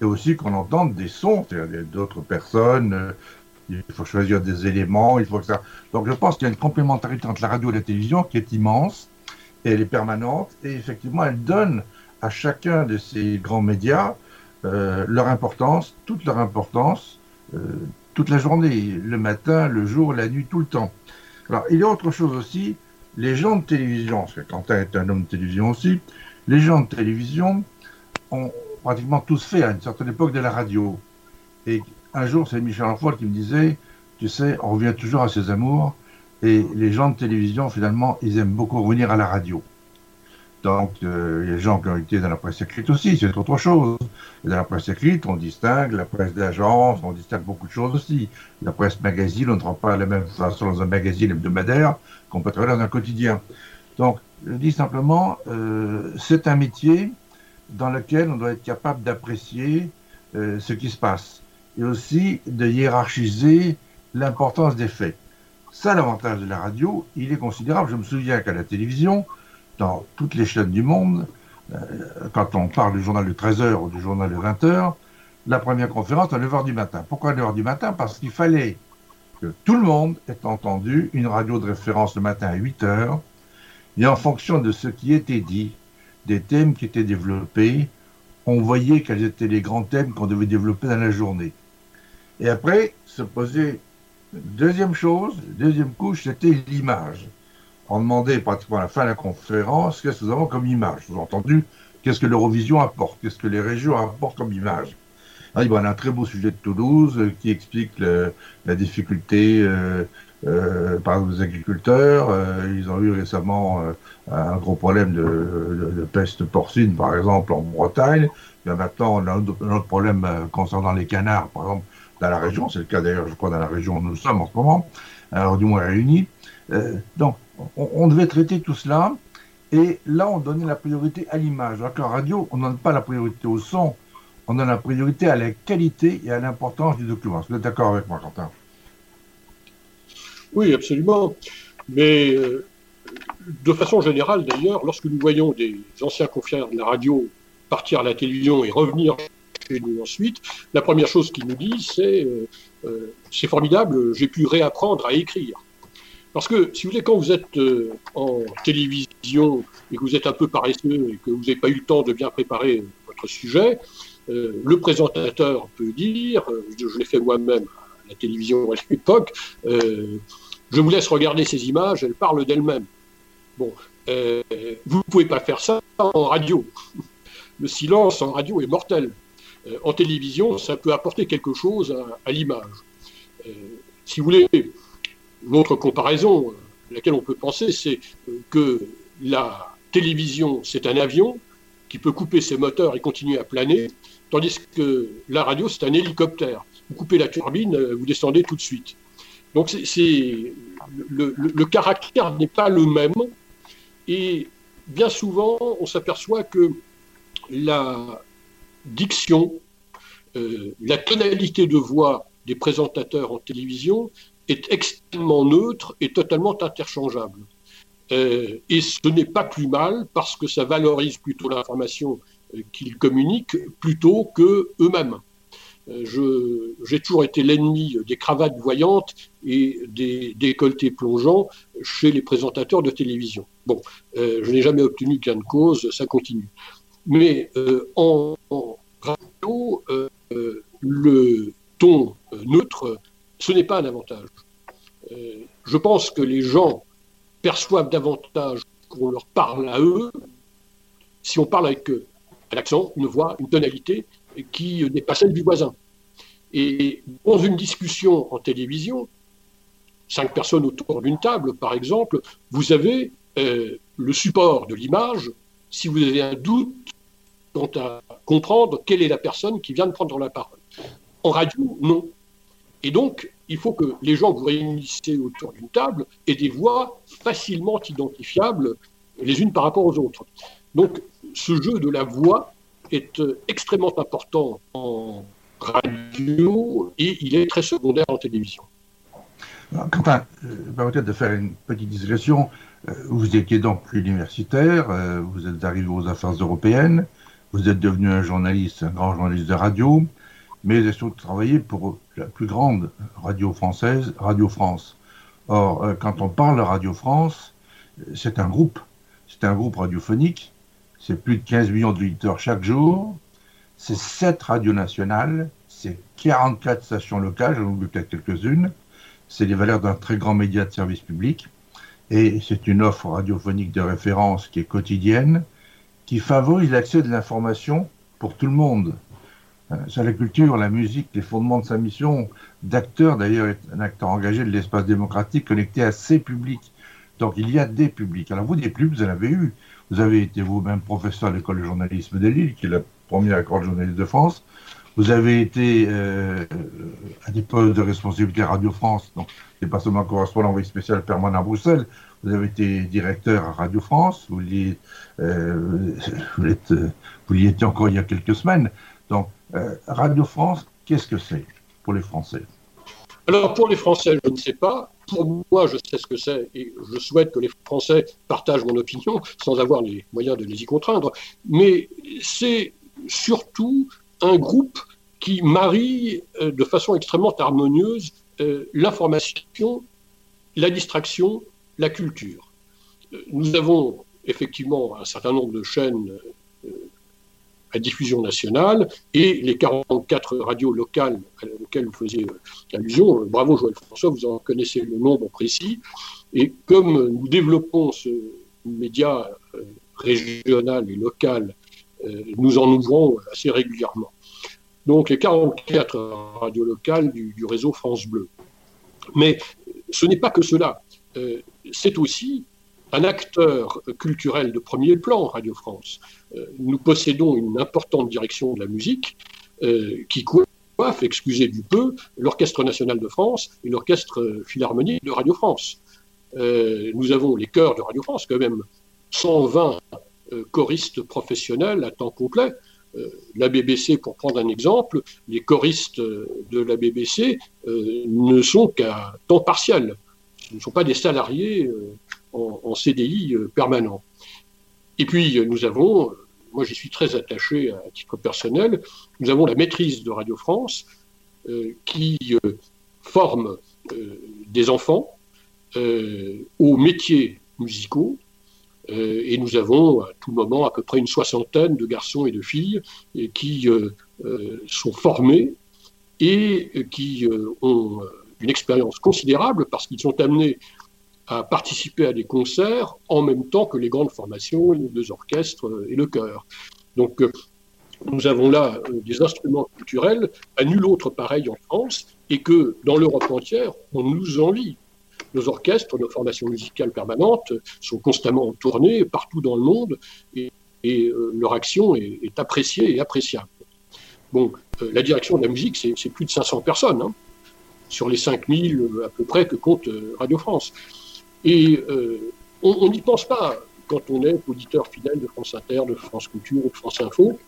et aussi qu'on entende des sons, c'est-à-dire d'autres personnes. Euh, il faut choisir des éléments, il faut que ça. Donc je pense qu'il y a une complémentarité entre la radio et la télévision qui est immense, et elle est permanente, et effectivement, elle donne à chacun de ces grands médias euh, leur importance, toute leur importance, euh, toute la journée, le matin, le jour, la nuit, tout le temps. Alors, il y a autre chose aussi, les gens de télévision, parce que Quentin est un homme de télévision aussi, les gens de télévision ont pratiquement tous fait à une certaine époque de la radio. Et un jour, c'est Michel Enfroy qui me disait, tu sais, on revient toujours à ses amours, et les gens de télévision, finalement, ils aiment beaucoup revenir à la radio. Donc, euh, des gens qui ont été dans la presse écrite aussi, c'est autre chose. Et dans la presse écrite, on distingue la presse d'agence, on distingue beaucoup de choses aussi. La presse magazine, on ne travaille pas de la même façon dans un magazine hebdomadaire qu'on peut travailler dans un quotidien. Donc, je dis simplement, euh, c'est un métier dans lequel on doit être capable d'apprécier euh, ce qui se passe et aussi de hiérarchiser l'importance des faits. Ça, l'avantage de la radio, il est considérable. Je me souviens qu'à la télévision, dans toutes les chaînes du monde, euh, quand on parle du journal de 13h ou du journal de 20h, la première conférence à 9h du matin. Pourquoi à 9h du matin? Parce qu'il fallait que tout le monde ait entendu une radio de référence le matin à 8h, et en fonction de ce qui était dit, des thèmes qui étaient développés, on voyait quels étaient les grands thèmes qu'on devait développer dans la journée. Et après, se posait deuxième chose, deuxième couche, c'était l'image. On demandait pratiquement à la fin de la conférence qu'est-ce que nous avons comme image. Vous avez entendu qu'est-ce que l'Eurovision apporte, qu'est-ce que les régions apportent comme image. Ah, on a un très beau sujet de Toulouse euh, qui explique la difficulté euh, euh, par exemple, les agriculteurs. ils ont eu récemment un gros problème de, peste porcine, par exemple, en Bretagne. Et maintenant, on a un autre, problème concernant les canards, par exemple, dans la région. C'est le cas d'ailleurs, je crois, dans la région où nous sommes en ce moment, alors du moins réunis. donc, on, devait traiter tout cela. Et là, on donnait la priorité à l'image. Alors qu'en radio, on ne donne pas la priorité au son, on donne la priorité à la qualité et à l'importance du document. Vous êtes d'accord avec moi, Quentin? Oui, absolument. Mais euh, de façon générale, d'ailleurs, lorsque nous voyons des anciens confrères de la radio partir à la télévision et revenir chez nous ensuite, la première chose qu'ils nous disent, c'est euh, euh, c'est formidable, j'ai pu réapprendre à écrire. Parce que, si vous voulez, quand vous êtes euh, en télévision et que vous êtes un peu paresseux et que vous n'avez pas eu le temps de bien préparer votre sujet, euh, le présentateur peut dire, euh, je, l'ai fait moi-même à la télévision à l'époque, je vous laisse regarder ces images, elles parlent d'elles-mêmes. Bon, vous ne pouvez pas faire ça en radio. Le silence en radio est mortel. en télévision, ça peut apporter quelque chose à l'image. si vous voulez, L'autre comparaison à laquelle on peut penser, c'est que la télévision, c'est un avion qui peut couper ses moteurs et continuer à planer, tandis que la radio, c'est un hélicoptère. Vous coupez la turbine, vous descendez tout de suite. Donc c'est le, caractère n'est pas le même, et bien souvent, on s'aperçoit que la diction, euh, la tonalité de voix des présentateurs en télévision est extrêmement neutre et totalement interchangeable. Euh, et ce n'est pas plus mal parce que ça valorise plutôt l'information euh, qu'ils communiquent plutôt que eux-mêmes. Euh, j'ai toujours été l'ennemi des cravates voyantes et des décolletés plongeants chez les présentateurs de télévision. Bon, je n'ai jamais obtenu gain de cause, ça continue. Mais en, en, radio, le ton neutre ce n'est pas un avantage. Euh, je pense que les gens perçoivent davantage qu'on leur parle à eux si on parle avec eux. Un accent, une voix, une tonalité qui n'est pas celle du voisin. Et dans une discussion en télévision, cinq personnes autour d'une table, par exemple, vous avez le support de l'image. Si vous avez un doute quant à comprendre quelle est la personne qui vient de prendre la parole. En radio, non. Et donc, il faut que les gens que vous réunissez autour d'une table aient des voix facilement identifiables les unes par rapport aux autres. Donc, ce jeu de la voix est euh, extrêmement important en radio et il est très secondaire en télévision. Quentin, euh, permettez de faire une petite digression. Euh, vous étiez donc universitaire, vous êtes arrivé aux affaires européennes, vous êtes devenu un journaliste, un grand journaliste de radio, mais vous avez surtout travaillé pour la plus grande radio française, Radio France. Or, quand on parle de Radio France, c'est un groupe, c'est un groupe radiophonique. C'est plus de 15 millions de chaque jour, c'est 7 radios nationales, c'est 44 stations locales, j'en oublie peut-être quelques-unes, c'est les valeurs d'un très grand média de service public, et c'est une offre radiophonique de référence qui est quotidienne, qui favorise l'accès de l'information pour tout le monde. Euh, sur la culture, la musique, les fondements de sa mission d'acteur, d'ailleurs, un acteur engagé de l'espace démocratique connecté à ses publics. Donc il y a des publics. Alors vous, des publics, vous en avez eu. Vous avez été vous-même professeur à l'école de journalisme de Lille, qui est la première école de journalisme de France. Vous avez été euh, à des postes de responsabilité à Radio France, donc c'est pas seulement correspondant envoyé spécial permanent à Bruxelles. Vous avez été directeur à Radio France. Vous y, euh, vous, y étiez encore il y a quelques semaines. Donc euh, Radio France, qu'est-ce que c'est pour les Français? Alors pour les Français, je ne sais pas pour moi, je sais ce que c'est et je souhaite que les Français partagent mon opinion sans avoir les moyens de les y contraindre. Mais c'est surtout un groupe qui marie euh, de façon extrêmement harmonieuse euh, l'information, la distraction, la culture. Nous avons effectivement un certain nombre de chaînes à diffusion nationale et les 44 radios locales auxquelles vous faisiez euh, allusion. Euh, bravo Joël François, vous en connaissez le nombre précis. Et comme nous développons ce média euh, régional et local, nous en ouvrons assez régulièrement. Donc les 44 radios locales du, du réseau France Bleu. Mais ce n'est pas que cela. C'est aussi un acteur culturel de premier plan, Radio France. Euh, nous possédons une importante direction de la musique euh, qui coiffe, excusez du peu, l'Orchestre national de France et l'Orchestre philharmonique de Radio France. Euh, nous avons les chœurs de Radio France, quand même 120 choristes professionnels à temps complet. la BBC, pour prendre un exemple, les choristes de la BBC ne sont qu'à temps partiel. Ce ne sont pas des salariés en, CDI euh, permanent. Et puis, euh, nous avons, euh, moi j'y suis très attaché à titre personnel, nous avons la maîtrise de Radio France qui forme des enfants aux métiers musicaux. et nous avons à tout moment à peu près une soixantaine de garçons et de filles qui sont formés et qui ont une expérience considérable parce qu'ils sont amenés à participer à des concerts en même temps que les grandes formations, les deux orchestres et le chœur. Donc euh, nous avons là euh, des instruments culturels à nul autre pareil en France et que dans l'Europe entière, on nous envie. Nos orchestres, nos formations musicales permanentes sont constamment en partout dans le monde et, euh, leur action est, appréciée et appréciable. Bon, la direction de la musique, c'est plus de 500 personnes, hein, sur les 5000 à peu près que compte Radio France. Et euh, on n'y pense pas quand on est auditeur fidèle de France Inter, de France Culture ou de France Info.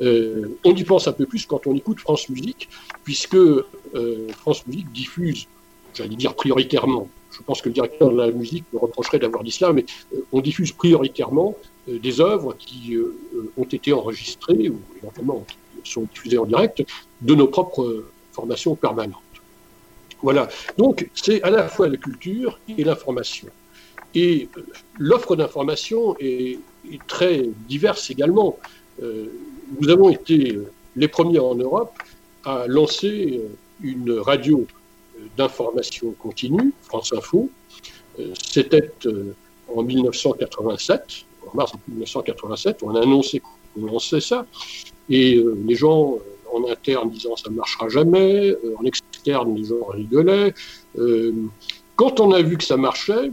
Euh, on y pense un peu plus quand on écoute France Musique, puisque euh, France Musique diffuse, j'allais dire prioritairement, je pense que le directeur de la musique me reprocherait d'avoir dit cela, mais on diffuse prioritairement des œuvres qui ont été enregistrées ou éventuellement sont diffusées en direct de nos propres formations permanentes. Voilà. Donc, c'est à la fois la culture et l'information. Et euh, l'offre d'information est, très diverse également. Euh, nous avons été euh, les premiers en Europe à lancer une radio d'information continue, France Info. C'était en 1987, en mars 1987, on a annoncé qu'on lançait ça. Et les gens en interne disant ça ne marchera jamais, en externe les gens rigolaient. Euh, quand on a vu que ça marchait,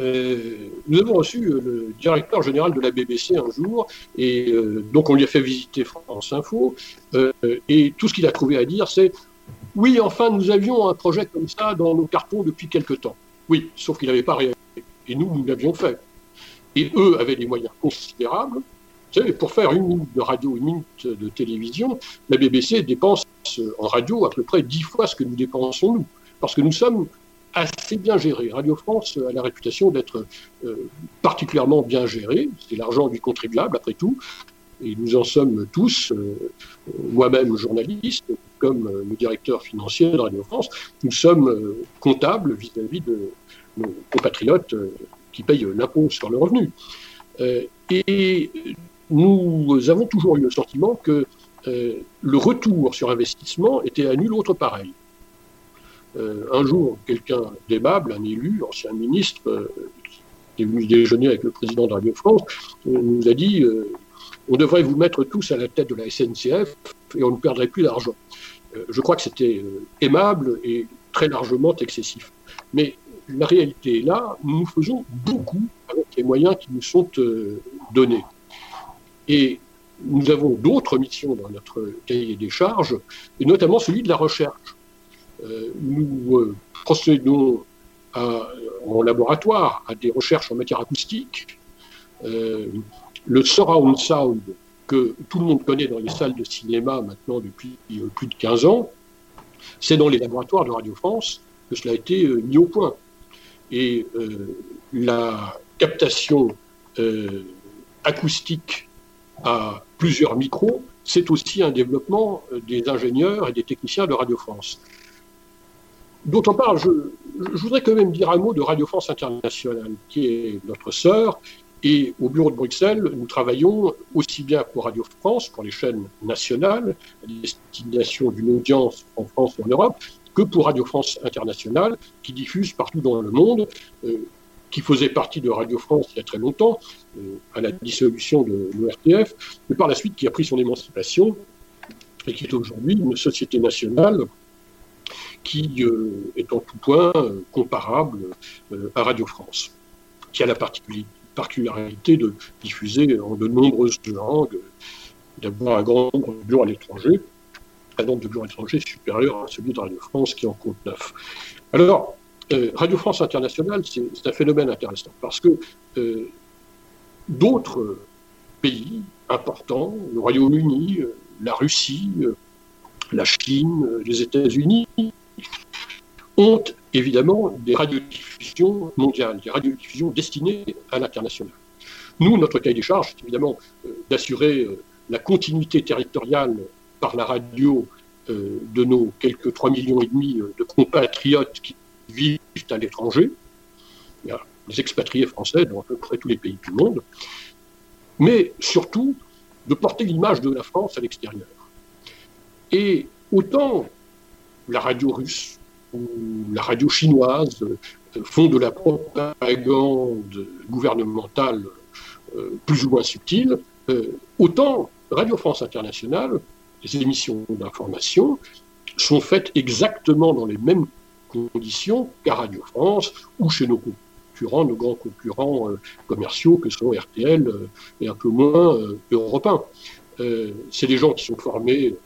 nous avons reçu le directeur général de la BBC un jour, et donc on lui a fait visiter France Info, et tout ce qu'il a trouvé à dire, c'est oui, enfin, nous avions un projet comme ça dans nos cartons depuis quelque temps. Oui, sauf qu'il n'avait pas réalisé. Et nous, nous l'avions fait. Et eux avaient des moyens considérables. Vous savez, pour faire une minute de radio, une minute de télévision, la BBC dépense en radio à peu près dix fois ce que nous dépensons nous. Parce que nous sommes assez bien gérés. Radio France a la réputation d'être euh, particulièrement bien géré. C'est l'argent du contribuable, après tout. Et nous en sommes tous, euh, moi-même journaliste, comme euh, le directeur financier de Radio France, nous sommes comptables vis-à-vis de nos compatriotes qui payent l'impôt sur le revenu. et nous avons toujours eu le sentiment que le retour sur investissement était à nul autre pareil. Euh, un jour, quelqu'un d'aimable, un élu, ancien ministre, euh, qui est venu déjeuner avec le président de Radio France, euh, nous a dit on devrait vous mettre tous à la tête de la SNCF et on ne perdrait plus d'argent. je crois que c'était aimable et très largement excessif. Mais la réalité est là, nous faisons beaucoup avec les moyens qui nous sont donnés. Et nous avons d'autres missions dans notre cahier des charges, et notamment celui de la recherche. Euh, nous euh, procédons en laboratoire à des recherches en matière acoustique. Euh, le surround sound que tout le monde connaît dans les salles de cinéma maintenant depuis plus de 15 ans, c'est dans les laboratoires de Radio France que cela a été mis au point. Et la captation acoustique à plusieurs micros, c'est aussi un développement des ingénieurs et des techniciens de Radio France. D'autre part, je, voudrais quand même dire un mot de Radio France Internationale, qui est notre sœur. Et au bureau de Bruxelles, nous travaillons aussi bien pour Radio France, pour les chaînes nationales, à destination d'une audience en France et en Europe, que pour Radio France Internationale, qui diffuse partout dans le monde, euh, qui faisait partie de Radio France il y a très longtemps, euh, à la dissolution de l'ORTF, mais par la suite qui a pris son émancipation et qui est aujourd'hui une société nationale qui euh, est en tout point euh, comparable à Radio France, qui a la particularité de diffuser en de nombreuses langues, d'avoir un grand nombre de bureaux à l'étranger, un nombre de bureaux à l'étranger supérieur à celui de Radio France qui en compte neuf. Alors, Radio France Internationale, c'est un phénomène intéressant parce que d'autres pays importants, le Royaume-Uni, la Russie, la Chine, les États-Unis, ont évidemment des radiodiffusions mondiales, des radiodiffusions destinées à l'international. Nous, notre cahier des charges, c'est évidemment euh, d'assurer euh, la continuité territoriale par la radio euh, de nos quelques 3,5 millions et demi de compatriotes qui vivent à l'étranger. Il y a des expatriés français dans à peu près tous les pays du monde. Mais surtout, de porter l'image de la France à l'extérieur. Et autant la radio russe ou la radio chinoise euh, font de la propagande gouvernementale euh, plus ou moins subtile, euh, autant Radio France Internationale, les émissions d'information, sont faites exactement dans les mêmes conditions qu'à Radio France ou chez nos concurrents, nos grands concurrents commerciaux que sont RTL et un peu moins européens. C'est des gens qui sont formés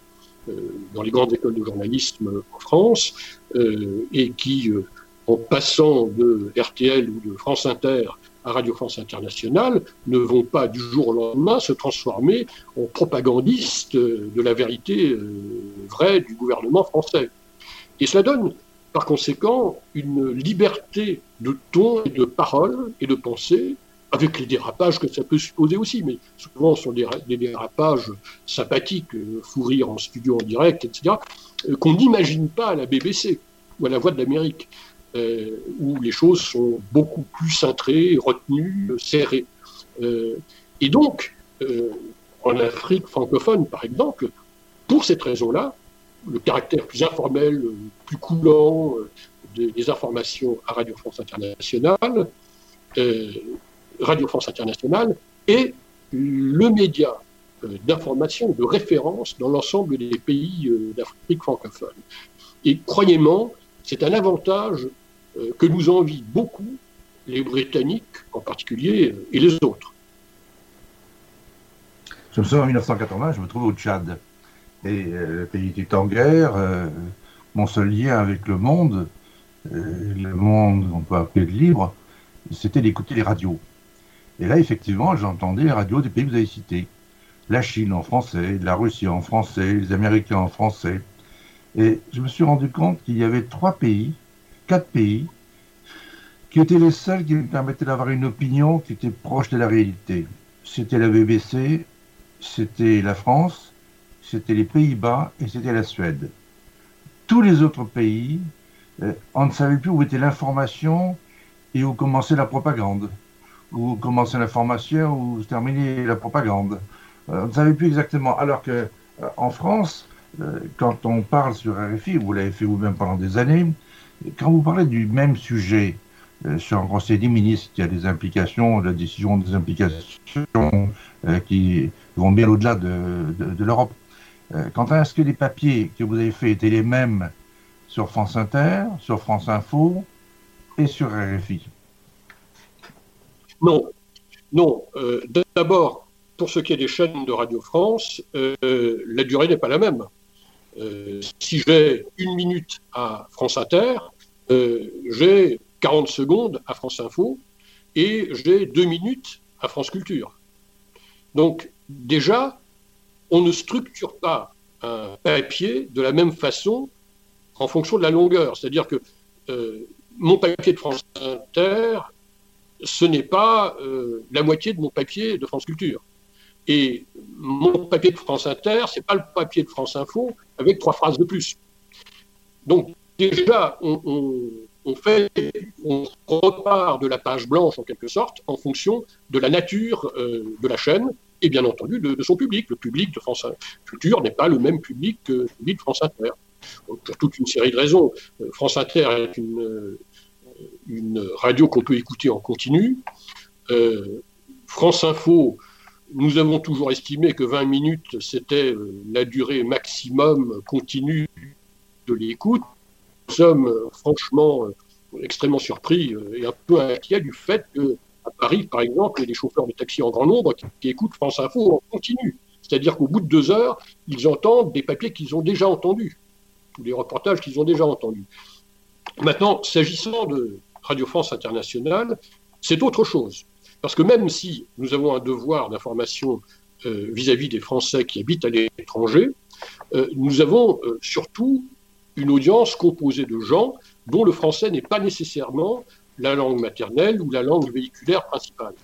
euh, dans les grandes écoles de journalisme en France euh, et qui, euh, en passant de RTL ou de France Inter à Radio France Internationale, ne vont pas du jour au lendemain se transformer en propagandistes de la vérité vraie du gouvernement français. Et cela donne, par conséquent, une liberté de ton et de parole et de pensée avec les dérapages que ça peut supposer aussi, mais souvent ce sont des, dérapages sympathiques, euh, fou rire en studio en direct, etc., euh, qu'on n'imagine pas à la BBC ou à la Voix de l'Amérique, euh, où les choses sont beaucoup plus cintrées, retenues, serrées. et donc, en Afrique francophone, par exemple, pour cette raison-là, le caractère plus informel, plus coulant des, informations à Radio France Internationale, Radio France Internationale est le média euh, d'information, de référence dans l'ensemble des pays euh, d'Afrique francophone. Et croyez-moi, c'est un avantage que nous envient beaucoup les Britanniques en particulier et les autres. Je me souviens en 1980, je me trouvais au Tchad. Et le pays était en guerre. mon seul lien avec le monde, le monde, on peut appeler de libre, c'était d'écouter les radios. Et là, effectivement, j'entendais les radios des pays que vous avez cités. La Chine en français, la Russie en français, les Américains en français. Et je me suis rendu compte qu'il y avait trois pays, quatre pays, qui étaient les seuls qui me permettaient d'avoir une opinion qui était proche de la réalité. C'était la BBC, c'était la France, c'était les Pays-Bas et c'était la Suède. Tous les autres pays, euh, on ne savait plus où était l'information et où commençait la propagande, où commençait l'information, où terminait la propagande. Euh, on ne savait plus exactement. Alors que euh, en France, euh, quand on parle sur RFI, vous l'avez fait vous-même pendant des années, quand vous parlez du même sujet sur un conseil des ministres qui a des implications, la décision des implications qui vont bien au-delà de, de, de l'Europe. Quant à ce que les papiers que vous avez faits étaient les mêmes sur France Inter, sur France Info, et sur RFI Non, non. Euh, D'abord, pour ce qui est des chaînes de Radio France, euh, la durée n'est pas la même. Euh, si j'ai une minute à France Inter, euh, j'ai 40 secondes à France Info et j'ai deux minutes à France Culture. Donc déjà, on ne structure pas un papier de la même façon en fonction de la longueur. C'est-à-dire que euh, mon papier de France Inter, ce n'est pas euh, la moitié de mon papier de France Culture. Et mon papier de France Inter, c'est pas le papier de France Info avec trois phrases de plus. Donc déjà, on, fait, repart de la page blanche en quelque sorte en fonction de la nature euh, de la chaîne et bien entendu de, son public. Le public de France Culture n'est pas le même public que public de France Inter. Pour toute une série de raisons. Euh, France Inter est une, euh, une radio qu'on peut écouter en continu. Euh, France Info, nous avons toujours estimé que 20 minutes, c'était la durée maximum continue de l'écoute. Nous sommes franchement extrêmement surpris et un peu inquiets du fait que à Paris, par exemple, il y a des chauffeurs de taxi en grand nombre qui, écoutent France Info en continu. C'est-à-dire qu'au bout de deux heures, ils entendent des papiers qu'ils ont déjà entendus tous les reportages qu'ils ont déjà entendus. Maintenant, s'agissant de Radio France Internationale, c'est autre chose. Parce que même si nous avons un devoir d'information euh, vis-à-vis des Français qui habitent à l'étranger, euh, nous avons euh, surtout une audience composée de gens dont le français n'est pas nécessairement la langue maternelle ou la langue véhiculaire principale.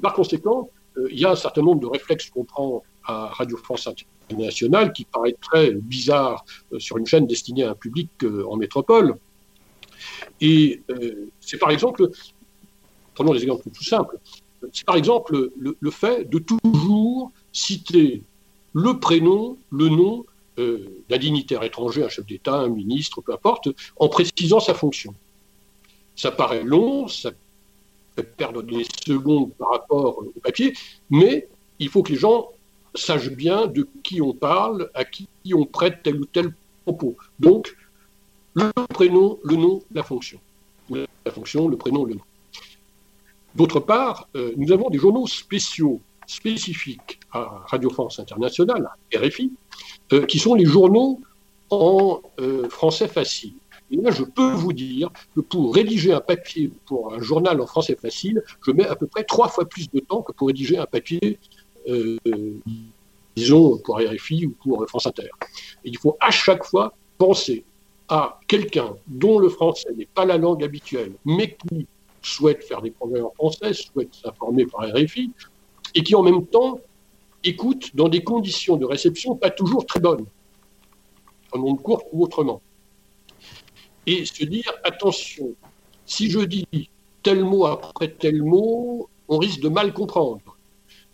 Par conséquent, euh, il y a un certain nombre de réflexes qu'on prend à Radio France Internationale qui paraît très bizarre euh, sur une chaîne destinée à un public euh, en métropole. Et c'est par exemple, prenons des exemples tout simples, c'est par exemple le, le, fait de toujours citer le prénom, le nom d'un dignitaire étranger, un chef d'État, un ministre, peu importe, en précisant sa fonction. Ça paraît long, ça fait perdre des secondes par rapport au papier, mais il faut que les gens sachent bien de qui on parle, à qui on prête tel ou tel propos. Donc, le prénom, le nom, la fonction. La fonction, le prénom, le nom. D'autre part, euh, nous avons des journaux spéciaux, spécifiques à Radio France Internationale, RFI, euh, qui sont les journaux en euh, français facile. Et là, je peux vous dire que pour rédiger un papier pour un journal en français facile, je mets à peu près trois fois plus de temps que pour rédiger un papier, euh, disons, pour RFI ou pour France Inter. Et il faut à chaque fois penser à quelqu'un dont le français n'est pas la langue habituelle, mais qui souhaite faire des progrès en français, souhaite s'informer par RFI, et qui en même temps écoute dans des conditions de réception pas toujours très bonnes, en ondes courtes ou autrement. Et se dire, attention, si je dis tel mot après tel mot, on risque de mal comprendre.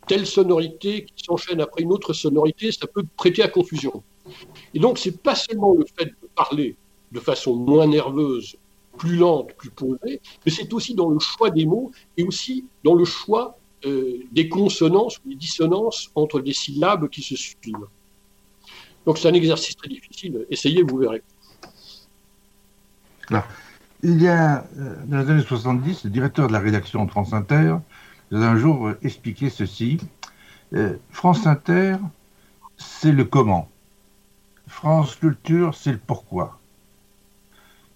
Telle sonorité qui s'enchaîne après une autre sonorité, ça peut prêter à confusion. Et donc, c'est pas seulement le fait de parler de façon moins nerveuse, plus lente, plus posée, mais c'est aussi dans le choix des mots et aussi dans le choix euh, des consonances ou des dissonances entre des syllabes qui se suivent. Donc c'est un exercice très difficile. Essayez, vous verrez. Là. Il y a, euh, dans les années 70, le directeur de la rédaction de France Inter a un jour euh, expliqué ceci. Euh, France Inter, c'est le comment. France Culture, c'est le pourquoi.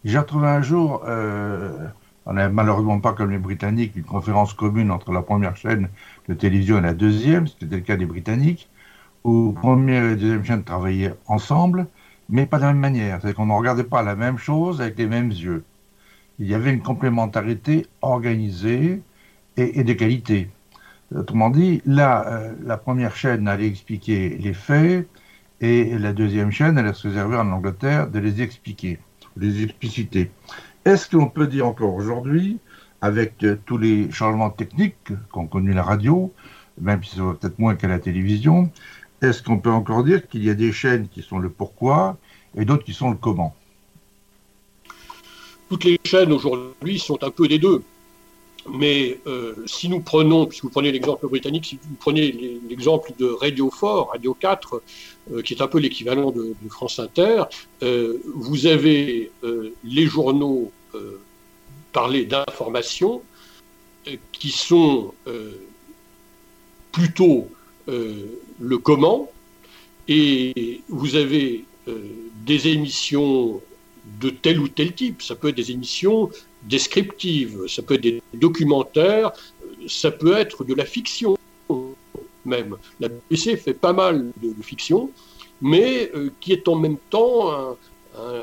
J'ai retrouvé un jour, on n'a malheureusement pas comme les Britanniques une conférence commune entre la première chaîne de télévision et la deuxième, c'était le cas des Britanniques, où première et deuxième chaîne travaillaient ensemble, mais pas de la même manière. C'est qu'on ne regardait pas la même chose avec les mêmes yeux. Il y avait une complémentarité organisée et, de qualité. Autrement dit, là, euh, la première chaîne allait expliquer les faits et la deuxième chaîne allait se réserver en Angleterre de les expliquer, les expliciter. Est-ce qu'on peut dire encore aujourd'hui, avec euh, tous les changements techniques qu'ont connu la radio, même si va peut-être moins qu'à la télévision, est-ce qu'on peut encore dire qu'il y a des chaînes qui sont le pourquoi et d'autres qui sont le comment? Toutes les chaînes aujourd'hui sont un peu des deux. Mais euh, si nous prenons, puisque vous prenez l'exemple britannique, si vous prenez l'exemple de Radio 4, Radio 4, euh, qui est un peu l'équivalent de, France Inter, euh, vous avez les journaux parler d'informations qui sont plutôt le comment, et vous avez des émissions de tel ou tel type. Ça peut être des émissions descriptives, ça peut être des documentaires, ça peut être de la fiction même. La BBC fait pas mal de, fiction, mais euh, qui est en même temps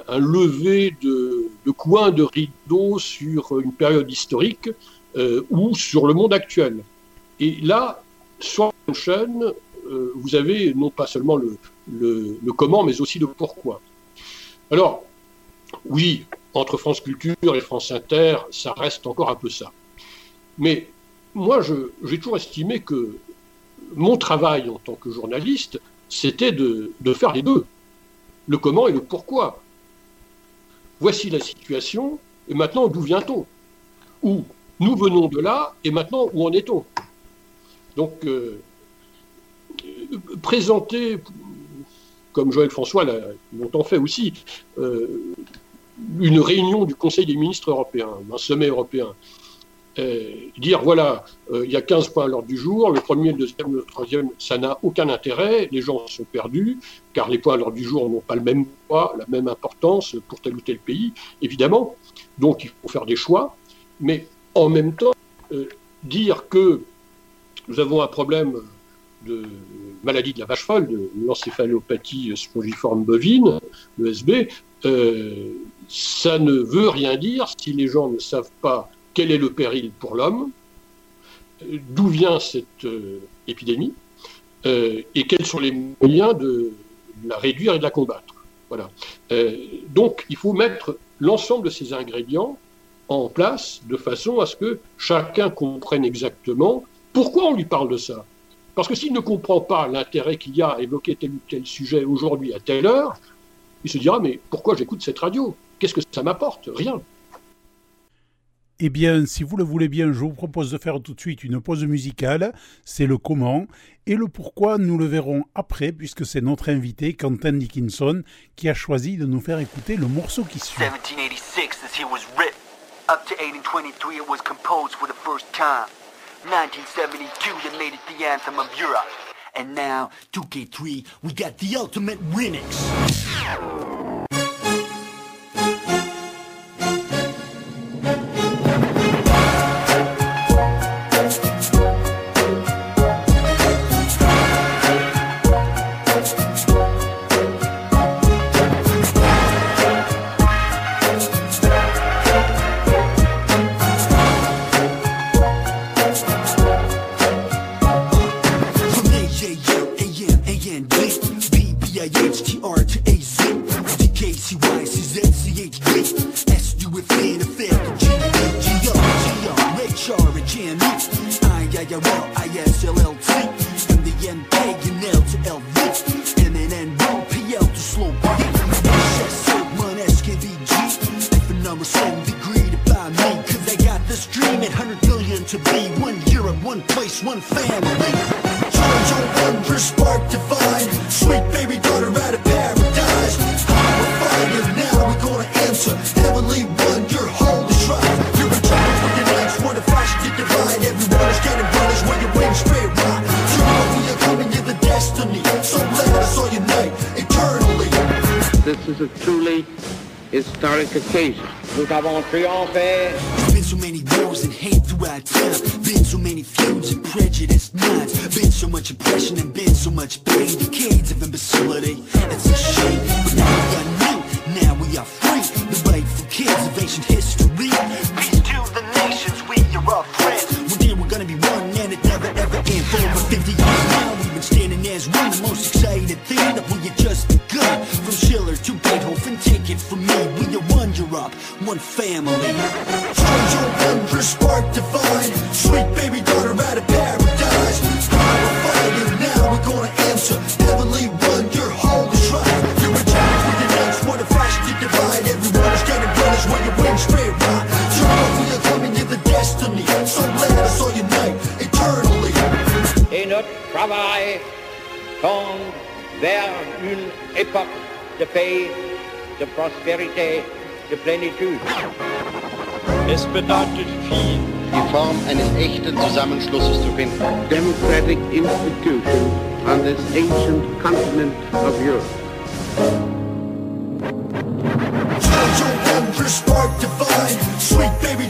un, lever de, de, coin de rideau sur une période historique euh, ou sur le monde actuel. Et là, chaîne, euh, vous avez non pas seulement le, comment, mais aussi le pourquoi. Alors, oui, entre France Culture et France Inter, ça reste encore un peu ça. Mais moi, j'ai toujours estimé que mon travail en tant que journaliste, c'était de, faire les deux, le comment et le pourquoi. Voici la situation, et maintenant, d'où vient-on? Où nous venons de là, et maintenant, où en est-on? Donc, euh, présenter, comme Joël François l'a longtemps fait aussi, euh, une réunion du Conseil des ministres européens, un sommet européen, dire voilà, euh, il y a 15 points à l'ordre du jour, le premier, le deuxième, le troisième, ça n'a aucun intérêt, les gens sont perdus, car les points à l'ordre du jour n'ont pas le même poids, la même importance pour tel ou tel pays, évidemment. Donc il faut faire des choix, mais en même temps, euh, dire que nous avons un problème de maladie de la vache folle, de l'encéphalopathie spongiforme bovine, l'ESB, euh, ça ne veut rien dire si les gens ne savent pas quel est le péril pour l'homme, d'où vient cette euh, épidémie, euh, et quels sont les moyens de, la réduire et de la combattre. Voilà. donc, il faut mettre l'ensemble de ces ingrédients en place de façon à ce que chacun comprenne exactement pourquoi on lui parle de ça. Parce que s'il ne comprend pas l'intérêt qu'il y a à évoquer tel ou tel sujet aujourd'hui à telle heure, il se dira mais pourquoi j'écoute cette radio? Qu'est-ce que ça m'apporte? Rien. Eh bien, si vous le voulez bien, je vous propose de faire tout de suite une pause musicale. C'est le comment. Et le pourquoi, nous le verrons après, puisque c'est notre invité, Quentin Dickinson, qui a choisi de nous faire écouter le morceau qui suit. 1786, this here was written. Up to 1823, it was composed for the first time. 1972, they made it the anthem of Europe. And now, 2K3, we got the ultimate remix. Avons triomphé. stricken democratic institution on this ancient continent of Europe. Divine, sweet baby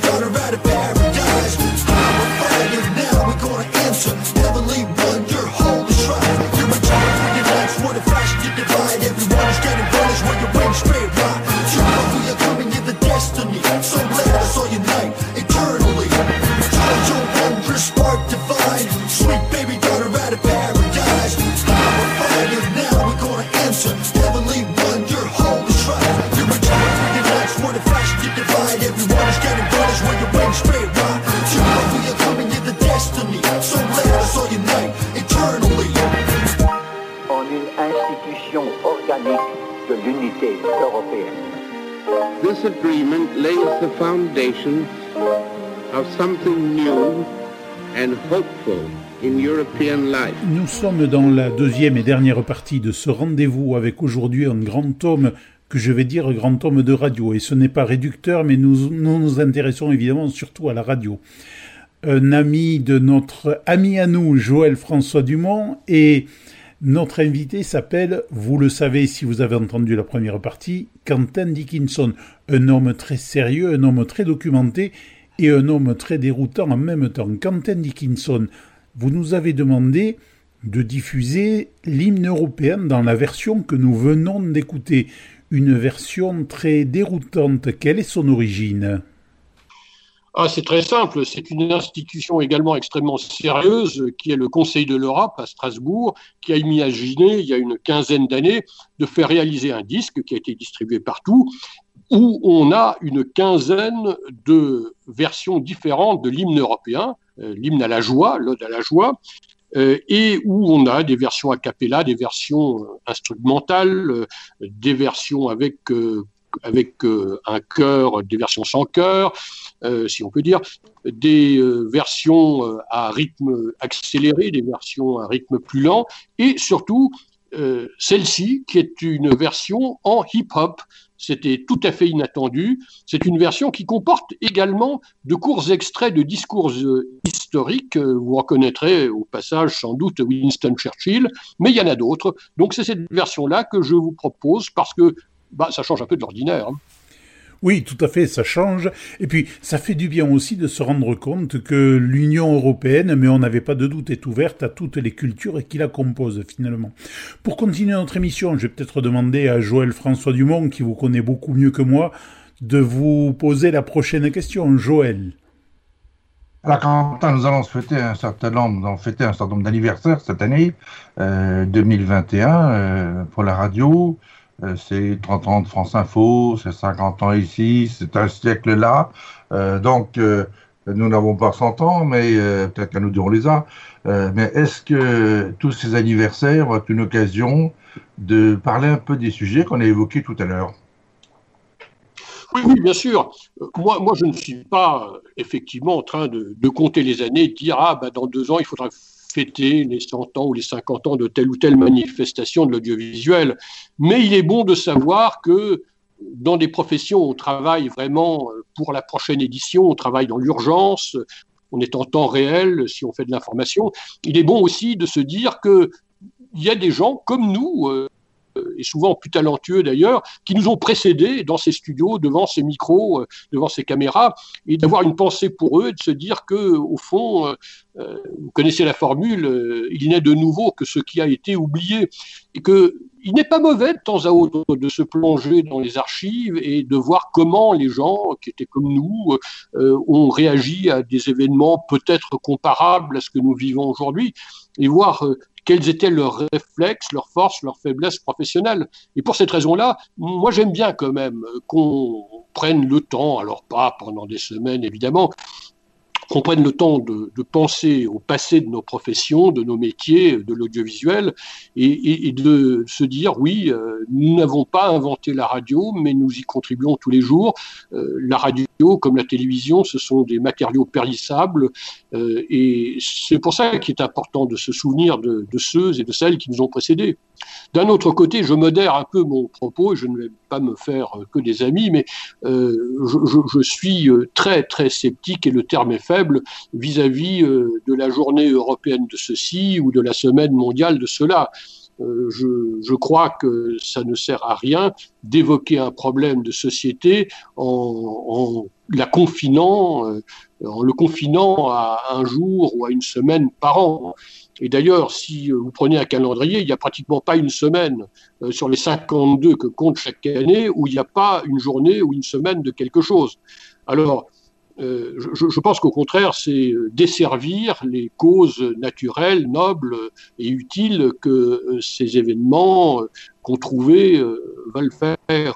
something new and hopeful in European life. Nous sommes dans la deuxième et dernière partie de ce rendez-vous avec aujourd'hui un grand tome que je vais dire grand tome de radio. Et ce n'est pas réducteur, mais nous nous intéressons évidemment surtout à la radio. Un ami de notre ami à nous, Joël François Dumont, et notre invité s'appelle, vous le savez si vous avez entendu la première partie, Quentin Dickinson. Un homme très sérieux, un homme très documenté et un homme très déroutant en même temps. Quentin Dickinson, vous nous avez demandé de diffuser l'hymne européen dans la version que nous venons d'écouter. Une version très déroutante. Quelle est son origine? Ah, c'est très simple. C'est une institution également extrêmement sérieuse qui est le Conseil de l'Europe à Strasbourg, qui a imaginé il y a une quinzaine d'années de faire réaliser un disque qui a été distribué partout où on a une quinzaine de versions différentes de l'hymne européen, euh, l'hymne à la joie, l'ode à la joie, euh, et où on a des versions a cappella, des versions euh, instrumentales, des versions avec avec un chœur, des versions sans chœur, euh, si on peut dire, des versions à rythme accéléré, des versions à rythme plus lent, et surtout celle-ci qui est une version en hip-hop. C'était tout à fait inattendu. C'est une version qui comporte également de courts extraits de discours euh, historiques. Euh, Vous reconnaîtrez au passage sans doute Winston Churchill, mais il y en a d'autres. Donc c'est cette version-là que je vous propose parce que bah, ça change un peu de l'ordinaire. hein. Oui, tout à fait, ça change. Et puis, ça fait du bien aussi de se rendre compte que l'Union européenne, mais on n'avait pas de doute, est ouverte à toutes les cultures qui la composent finalement. Pour continuer notre émission, je vais peut-être demander à Joël François Dumont, qui vous connaît beaucoup mieux que moi, de vous poser la prochaine question. Joël. Alors, nous allons fêter un certain nombre, nous fêter un certain nombre d'anniversaires cette année, euh, 2021, euh, pour la radio. Euh, c'est 30 ans de France Info, c'est 50 ans ici, c'est un siècle là. Euh, donc, euh, nous n'avons pas 100 ans, mais peut-être qu'à nous on les a. Mais est-ce que tous ces anniversaires être une occasion de parler un peu des sujets qu'on a évoqués tout à l'heure? Oui, oui, bien sûr. Moi, moi, je ne suis pas effectivement en train de, compter les années, de dire ah bah dans deux ans il faudra fêter les 100 ans ou les 50 ans de telle ou telle manifestation de l'audiovisuel. Mais il est bon de savoir que dans des professions où on travaille vraiment euh, pour la prochaine édition, on travaille dans l'urgence, on est en temps réel si on fait de l'information. Il est bon aussi de se dire que il y a des gens comme nous, euh, et souvent plus talentueux d'ailleurs, qui nous ont précédés dans ces studios, devant ces micros, euh, devant ces caméras, et d'avoir une pensée pour eux, et de se dire que, au fond, euh, vous connaissez la formule, il n'est de nouveau que ce qui a été oublié, et que il n'est pas mauvais de temps à autre de se plonger dans les archives et de voir comment les gens qui étaient comme nous ont réagi à des événements peut-être comparables à ce que nous vivons aujourd'hui et voir quels étaient leurs réflexes, leurs forces, leurs faiblesses professionnelles. Et pour cette raison-là, moi j'aime bien quand même qu'on prenne le temps, alors pas pendant des semaines évidemment, qu'on prenne le temps de, penser au passé de nos professions, de nos métiers, de l'audiovisuel, et, de se dire, oui, euh, nous n'avons pas inventé la radio, mais nous y contribuons tous les jours. Euh, la radio, comme la télévision, ce sont des matériaux périssables, euh, et c'est pour ça qu'il est important de se souvenir de, ceux et de celles qui nous ont précédés. D'un autre côté, je modère un peu mon propos, je ne vais pas me faire que des amis, mais je, suis très très sceptique, et le terme est vis-à-vis euh, de la journée européenne de ceci ou de la semaine mondiale de cela. Euh, je, crois que ça ne sert à rien d'évoquer un problème de société en, la confinant, euh, en le confinant à un jour ou à une semaine par an. Et d'ailleurs, si vous prenez un calendrier, il n'y a pratiquement pas une semaine sur les 52 que compte chaque année où il n'y a pas une journée ou une semaine de quelque chose. Alors, euh, je, pense qu'au contraire, c'est desservir les causes naturelles, nobles et utiles que euh, ces événements qu'on trouvait veulent faire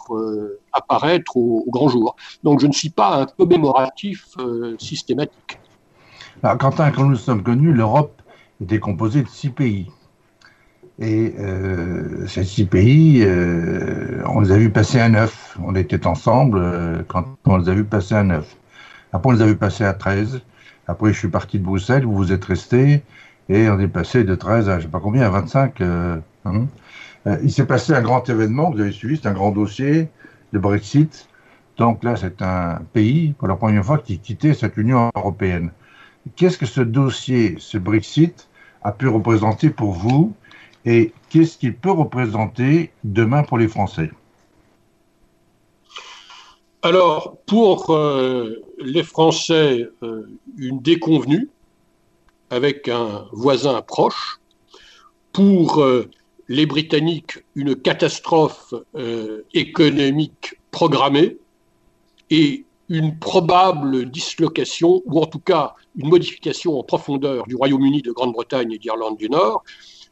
apparaître au, grand jour. Donc je ne suis pas un commémoratif systématique. Alors, Quentin, quand nous sommes connus, l'Europe était composé de six pays. Et euh, ces six pays, euh, on les a vus passer à neuf. On était ensemble euh, quand on les a vus passer à neuf. Après, on les a vus passer à 13. Après, je suis parti de Bruxelles, où vous êtes resté, et on est passé de 13 à, je sais pas combien, à 25. Euh, hein. Euh, il s'est passé un grand événement, vous avez suivi, c'est un grand dossier, le Brexit. Donc là, c'est un pays, pour la première fois, qui quittait cette Union européenne. Qu'est-ce que ce dossier, ce Brexit, a pu représenter pour vous et qu'est-ce qu'il peut représenter demain pour les Français? Alors, pour euh, les Français, euh, une déconvenue avec un voisin proche. Pour euh, les Britanniques, une catastrophe économique programmée et une probable dislocation, ou en tout cas une modification en profondeur du Royaume-Uni, de Grande-Bretagne et d'Irlande du Nord.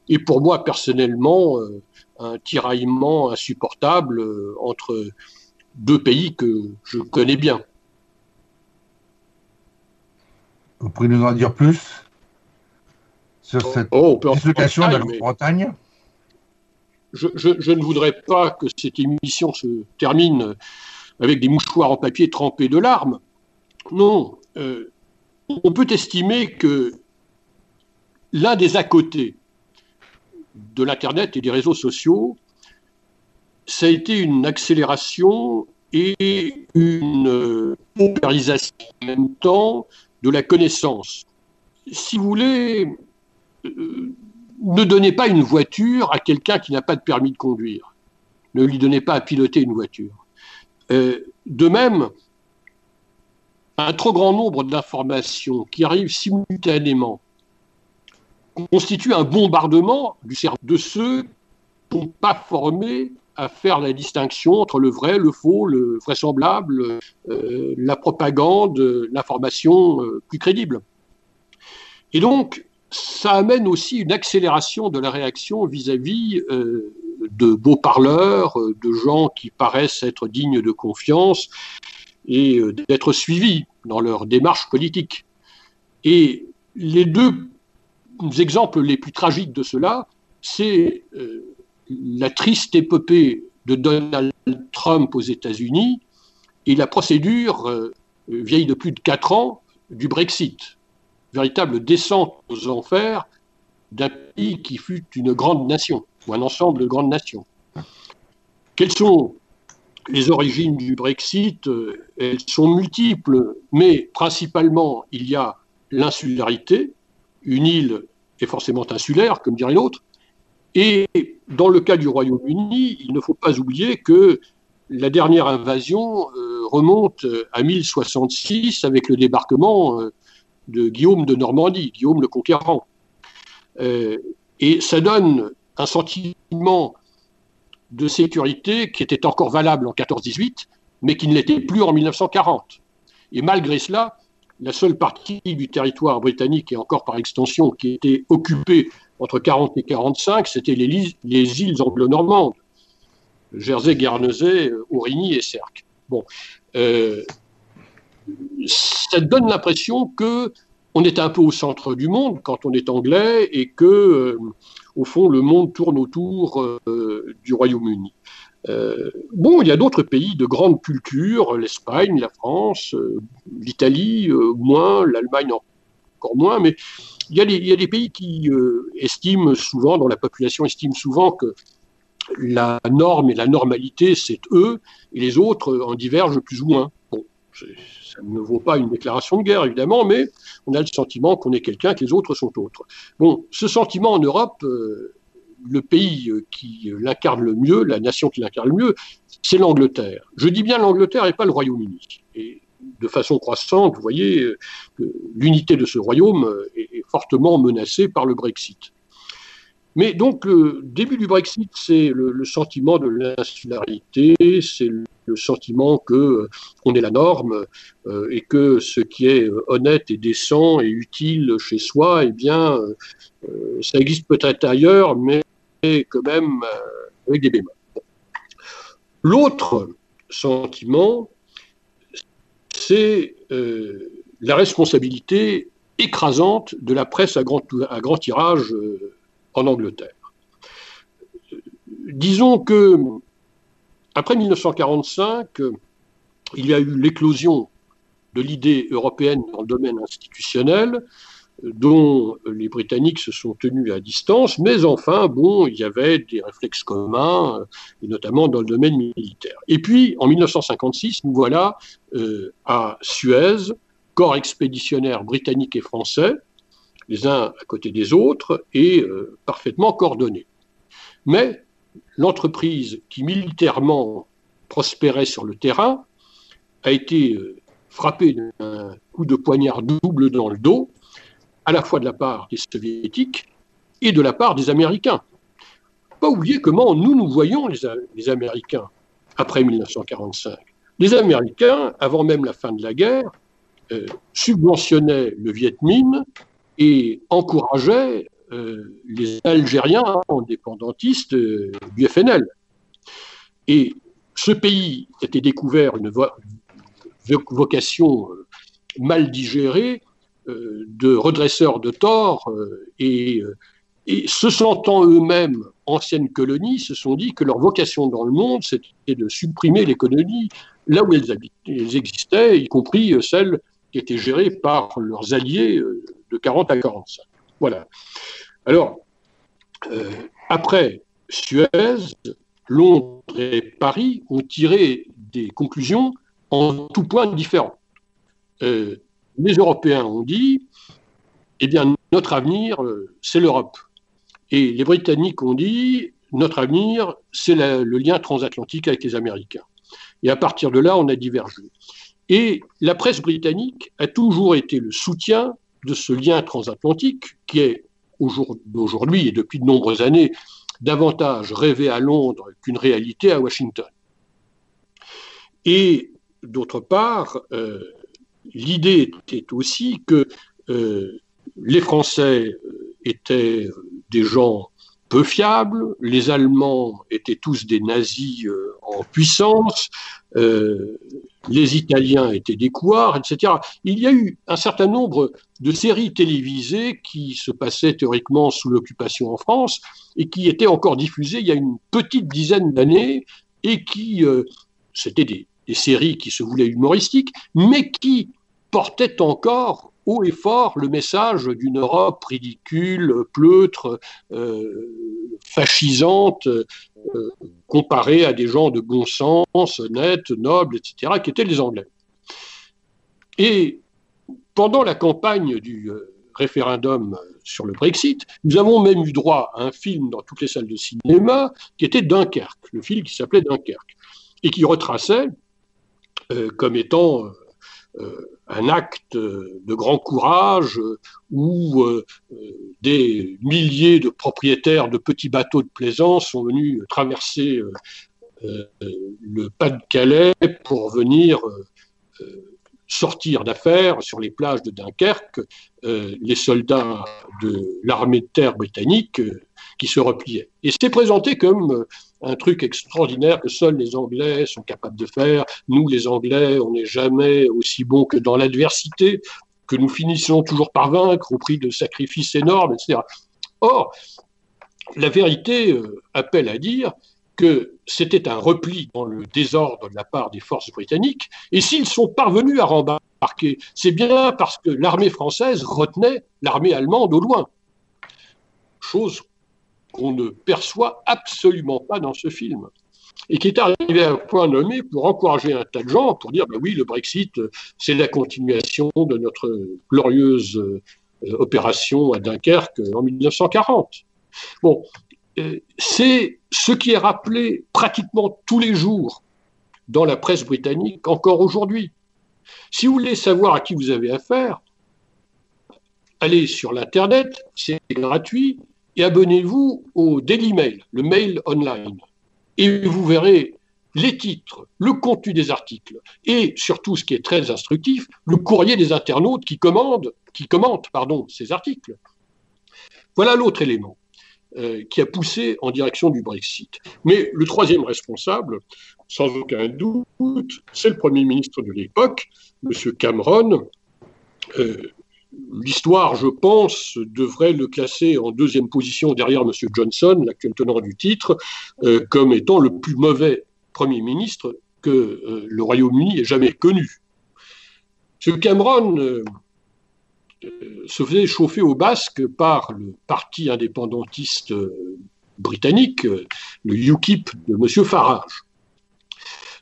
Et pour moi, personnellement, un tiraillement insupportable entre deux pays que je connais bien. Vous pouvez nous en dire plus sur cette oh, dislocation de la Grande-Bretagne? Je, je, je, ne voudrais pas que cette émission se termine avec des mouchoirs en papier trempés de larmes. Non, euh, on peut estimer que l'un des à côté de l'Internet et des réseaux sociaux, ça a été une accélération et une paupérisation en même temps de la connaissance. Si vous voulez, euh, ne donnez pas une voiture à quelqu'un qui n'a pas de permis de conduire. Ne lui donnez pas à piloter une voiture. Euh, de même, un trop grand nombre d'informations qui arrivent simultanément constitue un bombardement de ceux qui n'ont pas formé à faire la distinction entre le vrai, le faux, le vraisemblable, euh, la propagande, l'information euh, plus crédible. Et donc, ça amène aussi une accélération de la réaction vis-à-vis euh, de beaux parleurs, de gens qui paraissent être dignes de confiance et d'être suivis dans leur démarche politique. Et les deux exemples les plus tragiques de cela, c'est la triste épopée de Donald Trump aux États-Unis et la procédure euh, vieille de plus de quatre ans du Brexit, véritable descente aux enfers d'un pays qui fut une grande nation ou un ensemble de grandes nations. Quelles sont les origines du Brexit? Elles sont multiples, mais principalement, il y a l'insularité. Une île est forcément insulaire, comme dirait l'autre. Et dans le cas du Royaume-Uni, il ne faut pas oublier que la dernière invasion euh, remonte à 1066 avec le débarquement euh, de Guillaume de Normandie, Guillaume le Conquérant. Euh, et ça donne un sentiment de sécurité qui était encore valable en 14-18, mais qui ne l'était plus en 1940. Et malgré cela, la seule partie du territoire britannique, et encore par extension, qui était occupée entre 40 et 45, c'était les, les, îles anglo-normandes, Jersey, Guernesey, Aurigny et Sercq. Bon, euh, ça donne l'impression que on est un peu au centre du monde quand on est anglais et que, euh, au fond, le monde tourne autour euh, du Royaume-Uni. Euh, bon, il y a d'autres pays de grande culture, l'Espagne, la France, l'Italie, moins, l'Allemagne encore moins, mais il y, a des pays qui estiment souvent, dont la population estime souvent que la norme et la normalité, c'est eux, et les autres en divergent plus ou moins. Bon, ça ne vaut pas une déclaration de guerre, évidemment, mais on a le sentiment qu'on est quelqu'un, que les autres sont autres. Bon, ce sentiment en Europe, euh, le pays qui l'incarne le mieux, la nation qui l'incarne le mieux, c'est l'Angleterre. Je dis bien l'Angleterre et pas le Royaume-Uni. De façon croissante, vous voyez, euh, l'unité de ce royaume est fortement menacée par le Brexit. Mais donc, le début du Brexit, c'est le, sentiment de l'insularité, c'est le, sentiment que on est la norme euh, et que ce qui est honnête et décent et utile chez soi, eh bien, euh, ça existe peut-être ailleurs, mais quand même euh, avec des bémols. L'autre sentiment, c'est la responsabilité écrasante de la presse à grand, tirage en Angleterre. Disons que après 1945, il y a eu l'éclosion de l'idée européenne dans le domaine institutionnel, dont les Britanniques se sont tenus à distance, mais enfin, bon, il y avait des réflexes communs, et notamment dans le domaine militaire. Et puis, en 1956, nous voilà euh, à Suez, corps expéditionnaire britannique et français, les uns à côté des autres et euh, parfaitement coordonnés. Mais l'entreprise qui militairement prospérait sur le terrain a été euh, frappée d'un coup de poignard double dans le dos, à la fois de la part des soviétiques et de la part des Américains. Pas oublier comment nous nous voyons les, Américains après 1945. Les Américains, avant même la fin de la guerre, euh, subventionnaient le Viet Minh et encourageait euh, les Algériens indépendantistes euh, du FNL. Et ce pays était découvert une vocation mal digérée de redresseurs de tort et, et, se sentant eux-mêmes anciennes colonies, se sont dit que leur vocation dans le monde, c'était de supprimer les colonies là où elles, existaient, y compris celles qui étaient gérées par leurs alliés de 40 à 45. Voilà. Alors, euh, après Suez, Londres et Paris ont tiré des conclusions en tout point différents. Euh, les Européens ont dit, eh bien, notre avenir, euh, c'est l'Europe. Et les Britanniques ont dit, notre avenir, c'est le lien transatlantique avec les Américains. Et à partir de là, on a divergé. Et la presse britannique a toujours été le soutien de ce lien transatlantique qui est aujourd'hui et depuis de nombreuses années davantage rêvé à Londres qu'une réalité à Washington. Et d'autre part, euh, l'idée était aussi que euh, les Français euh, étaient des gens peu fiables, les Allemands étaient tous des nazis en puissance, les Italiens étaient des couards, etc. Il y a eu un certain nombre de séries télévisées qui se passaient théoriquement sous l'occupation en France et qui étaient encore diffusées il y a une petite dizaine d'années et qui, euh, c'était des, séries qui se voulaient humoristiques, mais qui portaient encore haut et fort le message d'une Europe ridicule, pleutre, euh, fascisante, euh, comparée à des gens de bon sens, honnêtes, nobles, etc., qui étaient les Anglais. Et pendant la campagne du euh, référendum sur le Brexit, nous avons même eu droit à un film dans toutes les salles de cinéma qui était Dunkerque, le film qui s'appelait Dunkerque, et qui retraçait comme étant un acte de grand courage où des milliers de propriétaires de petits bateaux de plaisance sont venus traverser le Pas-de-Calais pour venir sortir d'affaires sur les plages de Dunkerque euh, les soldats de l'armée de terre britannique euh, qui se repliaient. Et c'est présenté comme euh, un truc extraordinaire que seuls les Anglais sont capables de faire. Nous, les Anglais, on n'est jamais aussi bons que dans l'adversité, que nous finissons toujours par vaincre au prix de sacrifices énormes, etc. Or, la vérité appelle à dire que c'était un repli dans le désordre de la part des forces britanniques, et s'ils sont parvenus à rembarquer, c'est bien parce que l'armée française retenait l'armée allemande au loin. Chose qu'on ne perçoit absolument pas dans ce film. Et qui est arrivé à un point nommé pour encourager un tas de gens, pour dire, ben oui, le Brexit, c'est la continuation de notre glorieuse euh, opération à Dunkerque en 1940. Bon, euh, c'est ce qui est rappelé pratiquement tous les jours dans la presse britannique encore aujourd'hui. Si vous voulez savoir à qui vous avez affaire, allez sur l'Internet, c'est gratuit, et abonnez-vous au Daily Mail, le mail online. Et vous verrez les titres, le contenu des articles, et surtout ce qui est très instructif, le courrier des internautes qui, commandent, qui commentent pardon, ces articles. Voilà l'autre élément. Euh, qui a poussé en direction du Brexit. Mais le troisième responsable, sans aucun doute, c'est le Premier ministre de l'époque, M. Cameron. Euh, l'histoire, je pense, devrait le classer en deuxième position derrière M. Johnson, l'actuel tenant du titre, euh, comme étant le plus mauvais Premier ministre que le Royaume-Uni ait jamais connu. M. Cameron euh, se faisait chauffer au basque par le parti indépendantiste euh, britannique, euh, le UKIP de M. Farage.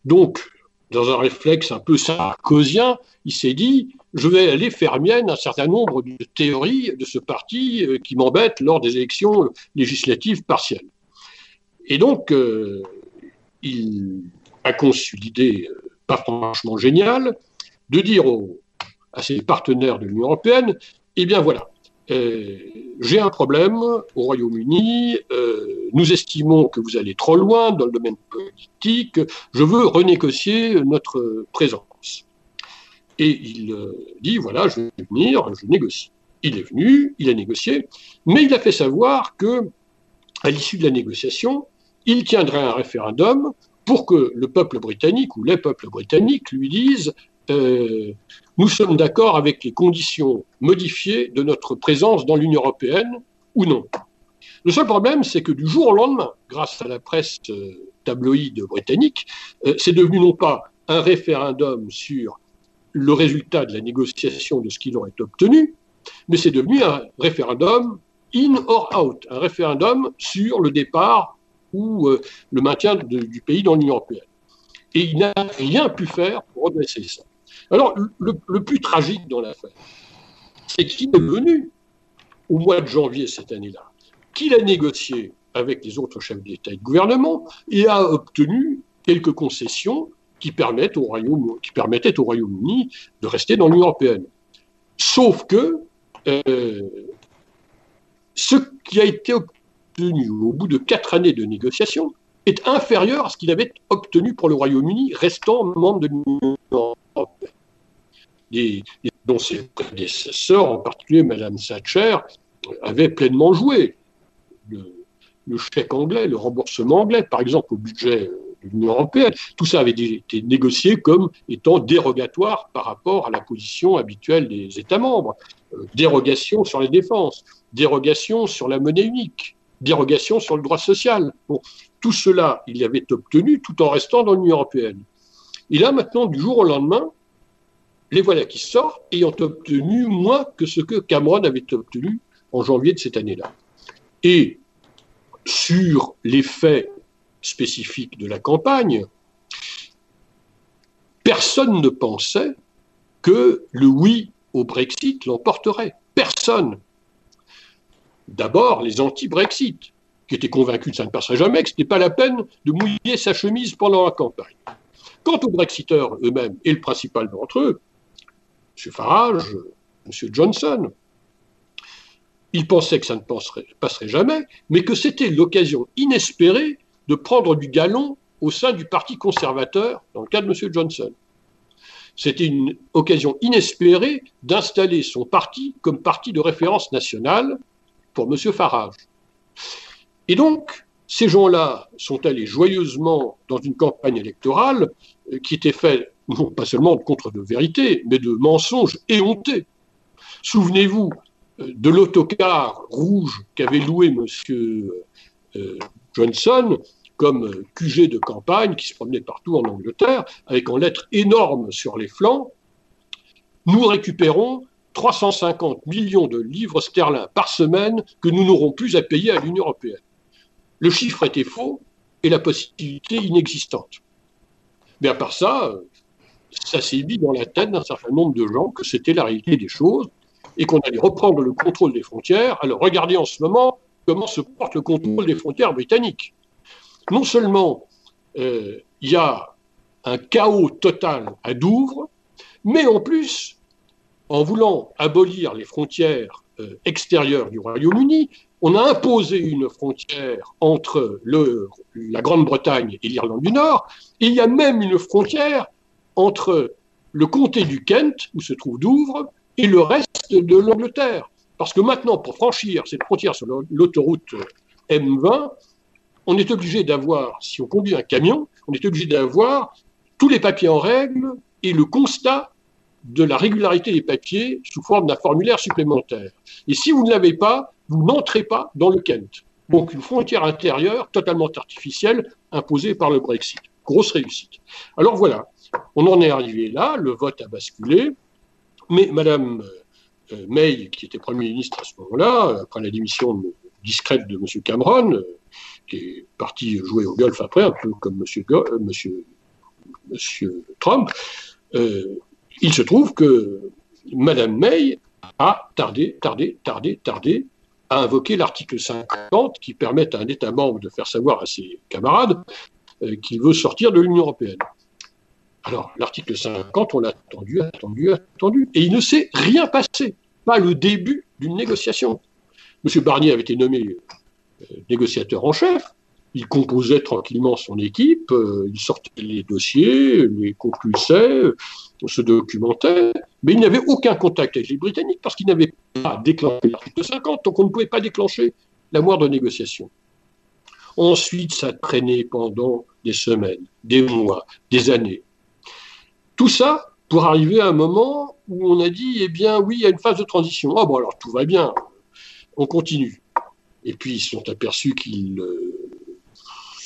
Donc, dans un réflexe un peu sarkozien, il s'est dit je vais aller faire mienne un certain nombre de théories de ce parti qui m'embêtent lors des élections législatives partielles. Et donc, il a conçu l'idée, pas franchement géniale, de dire aux, à ses partenaires de l'Union européenne, eh bien voilà, euh, j'ai un problème au Royaume-Uni, euh, nous estimons que vous allez trop loin dans le domaine politique, je veux renégocier notre présence. Et il euh, dit, voilà, je vais venir, je négocie. Il est venu, il a négocié, mais il a fait savoir que, à l'issue de la négociation, il tiendrait un référendum pour que le peuple britannique ou les peuples britanniques lui disent nous sommes d'accord avec les conditions modifiées de notre présence dans l'Union européenne ou non. Le seul problème, c'est que du jour au lendemain, grâce à la presse euh, tabloïde britannique, euh, c'est devenu non pas un référendum sur le résultat de la négociation de ce qu'il aurait obtenu, mais c'est devenu un référendum in or out, un référendum sur le départ ou euh, le maintien du pays dans l'Union européenne. Et il n'a rien pu faire pour redresser ça. Alors, le, plus tragique dans l'affaire, c'est qu'il est venu au mois de janvier cette année-là, qu'il a négocié avec les autres chefs d'État et de gouvernement et a obtenu quelques concessions qui, au Royaume, qui permettaient au Royaume-Uni de rester dans l'Union européenne. Sauf que euh, ce qui a été obtenu au bout de quatre années de négociations est inférieur à ce qu'il avait obtenu pour le Royaume-Uni restant membre de l'Union européenne dont ses prédécesseurs, en particulier Mme Thatcher, avaient pleinement joué. Le, chèque anglais, le remboursement anglais, par exemple, au budget l'Union européenne, tout ça avait été négocié comme étant dérogatoire par rapport à la position habituelle des États membres. Euh, dérogation sur les défenses, dérogation sur la monnaie unique, dérogation sur le droit social. Tout cela, il avait obtenu tout en restant dans l'Union européenne. Et là, maintenant, du jour au lendemain, les voilà qui sortent ayant obtenu moins que ce que Cameron avait obtenu en janvier de cette année-là. Et sur les faits spécifiques de la campagne, personne ne pensait que le oui au Brexit l'emporterait. Personne. D'abord, les anti-Brexit, qui étaient convaincus que ça ne passerait jamais, que ce n'était pas la peine de mouiller sa chemise pendant la campagne. Quant aux Brexiteurs eux-mêmes, et le principal d'entre eux, M. Farage, M. Johnson, ils pensaient que ça ne passerait, passerait jamais, mais que c'était l'occasion inespérée de prendre du galon au sein du Parti conservateur, dans le cas de M. Johnson. C'était une occasion inespérée d'installer son parti comme parti de référence nationale pour M. Farage. Et donc, ces gens-là sont allés joyeusement dans une campagne électorale euh, qui était faite non pas seulement de contre de vérité, mais de mensonges éhontés. Souvenez-vous euh, de l'autocar rouge qu'avait loué M. Euh, Johnson comme QG de campagne qui se promenait partout en Angleterre, avec en lettres énormes sur les flancs, nous récupérons 350 millions de livres sterling par semaine que nous n'aurons plus à payer à l'Union européenne. Le chiffre était faux et la possibilité inexistante. Mais à part ça, ça s'est mis dans la tête d'un certain nombre de gens que c'était la réalité des choses et qu'on allait reprendre le contrôle des frontières. Alors regardez en ce moment comment se porte le contrôle des frontières britanniques non seulement euh, il y a un chaos total à Douvres, mais en plus, en voulant abolir les frontières euh, extérieures du Royaume-Uni, on a imposé une frontière entre la Grande-Bretagne et l'Irlande du Nord, et il y a même une frontière entre le comté du Kent, où se trouve Douvres, et le reste de l'Angleterre. Parce que maintenant, pour franchir cette frontière sur l'autoroute M20, on est obligé d'avoir, si on conduit un camion, on est obligé d'avoir tous les papiers en règle et le constat de la régularité des papiers sous forme d'un formulaire supplémentaire. Et si vous ne l'avez pas, vous n'entrez pas dans le Kent. Donc une frontière intérieure totalement artificielle imposée par le Brexit. Grosse réussite. Alors voilà, on en est arrivé là, le vote a basculé, mais Madame euh, May, qui était Premier ministre à ce moment-là, après la démission discrète de M. Cameron, qui est parti jouer au golf après, un peu comme Monsieur, euh, Trump, euh, il se trouve que Madame May a tardé, tardé, tardé, tardé à invoquer l'article 50 qui permet à un État membre de faire savoir à ses camarades euh, qu'il veut sortir de l'Union européenne. Alors, l'article 50, on l'a attendu, attendu, attendu, et il ne s'est rien passé, pas le début d'une négociation. M. Barnier avait été nommé négociateur en chef. Il composait tranquillement son équipe, euh, il sortait les dossiers, les concluait, se documentait, mais il n'avait aucun contact avec les Britanniques parce qu'il n'avait pas déclenché l'article 50, donc on ne pouvait pas déclencher la moindre négociation. Ensuite, ça traînait pendant des semaines, des mois, des années. Tout ça pour arriver à un moment où on a dit, eh bien oui, il y a une phase de transition. Ah bon, alors tout va bien, on continue. Et puis ils se sont aperçus qu'ils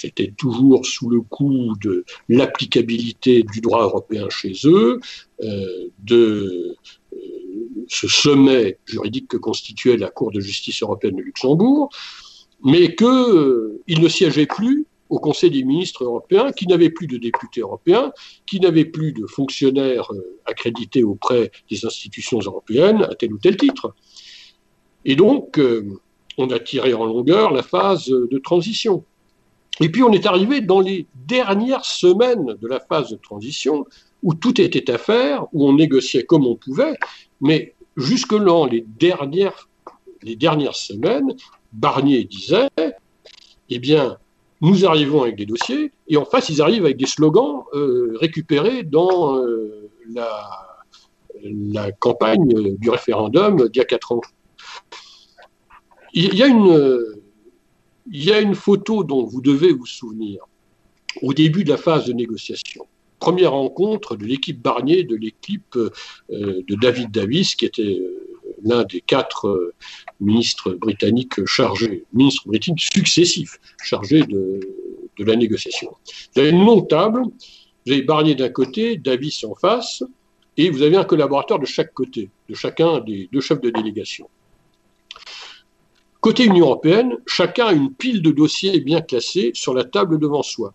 étaient euh, toujours sous le coup de l'applicabilité du droit européen chez eux, euh, de euh, ce sommet juridique que constituait la Cour de justice européenne de Luxembourg, mais qu'ils ne siégeaient plus au Conseil des ministres européens, qui n'avaient plus de députés européens, qui n'avaient plus de fonctionnaires accrédités auprès des institutions européennes à tel ou tel titre. Et donc, on a tiré en longueur la phase de transition. Et puis on est arrivé dans les dernières semaines de la phase de transition où tout était à faire, où on négociait comme on pouvait, mais jusque-là, les dernières, les dernières semaines, Barnier disait, eh bien, nous arrivons avec des dossiers, et en face, ils arrivent avec des slogans euh, récupérés dans euh, la, la campagne du référendum d'il y a quatre ans. Il y, a une, photo dont vous devez vous souvenir au début de la phase de négociation. Première rencontre de l'équipe Barnier, de l'équipe euh, de David Davis, qui était euh, l'un des quatre euh, ministres britanniques chargés, ministres britanniques successifs, chargés de, de la négociation. Vous avez une longue table, vous avez Barnier d'un côté, Davis en face, et vous avez un collaborateur de chaque côté, de chacun des deux chefs de délégation. Côté Union européenne, chacun a une pile de dossiers bien classés sur la table devant soi.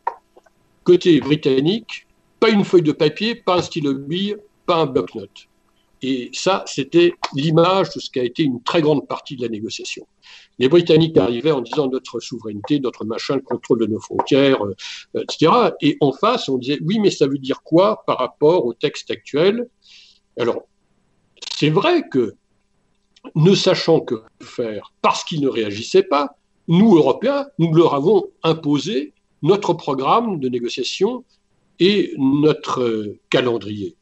Côté britannique, pas une feuille de papier, pas un stylo bille, pas un bloc-notes. Et ça, c'était l'image de ce qui a été une très grande partie de la négociation. Les Britanniques arrivaient en disant notre souveraineté, notre machin, le contrôle de nos frontières, euh, etc. Et en face, on disait oui, mais ça veut dire quoi par rapport au texte actuel? Alors, c'est vrai que ne sachant que faire parce qu'ils ne réagissaient pas, nous, Européens, nous leur avons imposé notre programme de négociation et notre euh, calendrier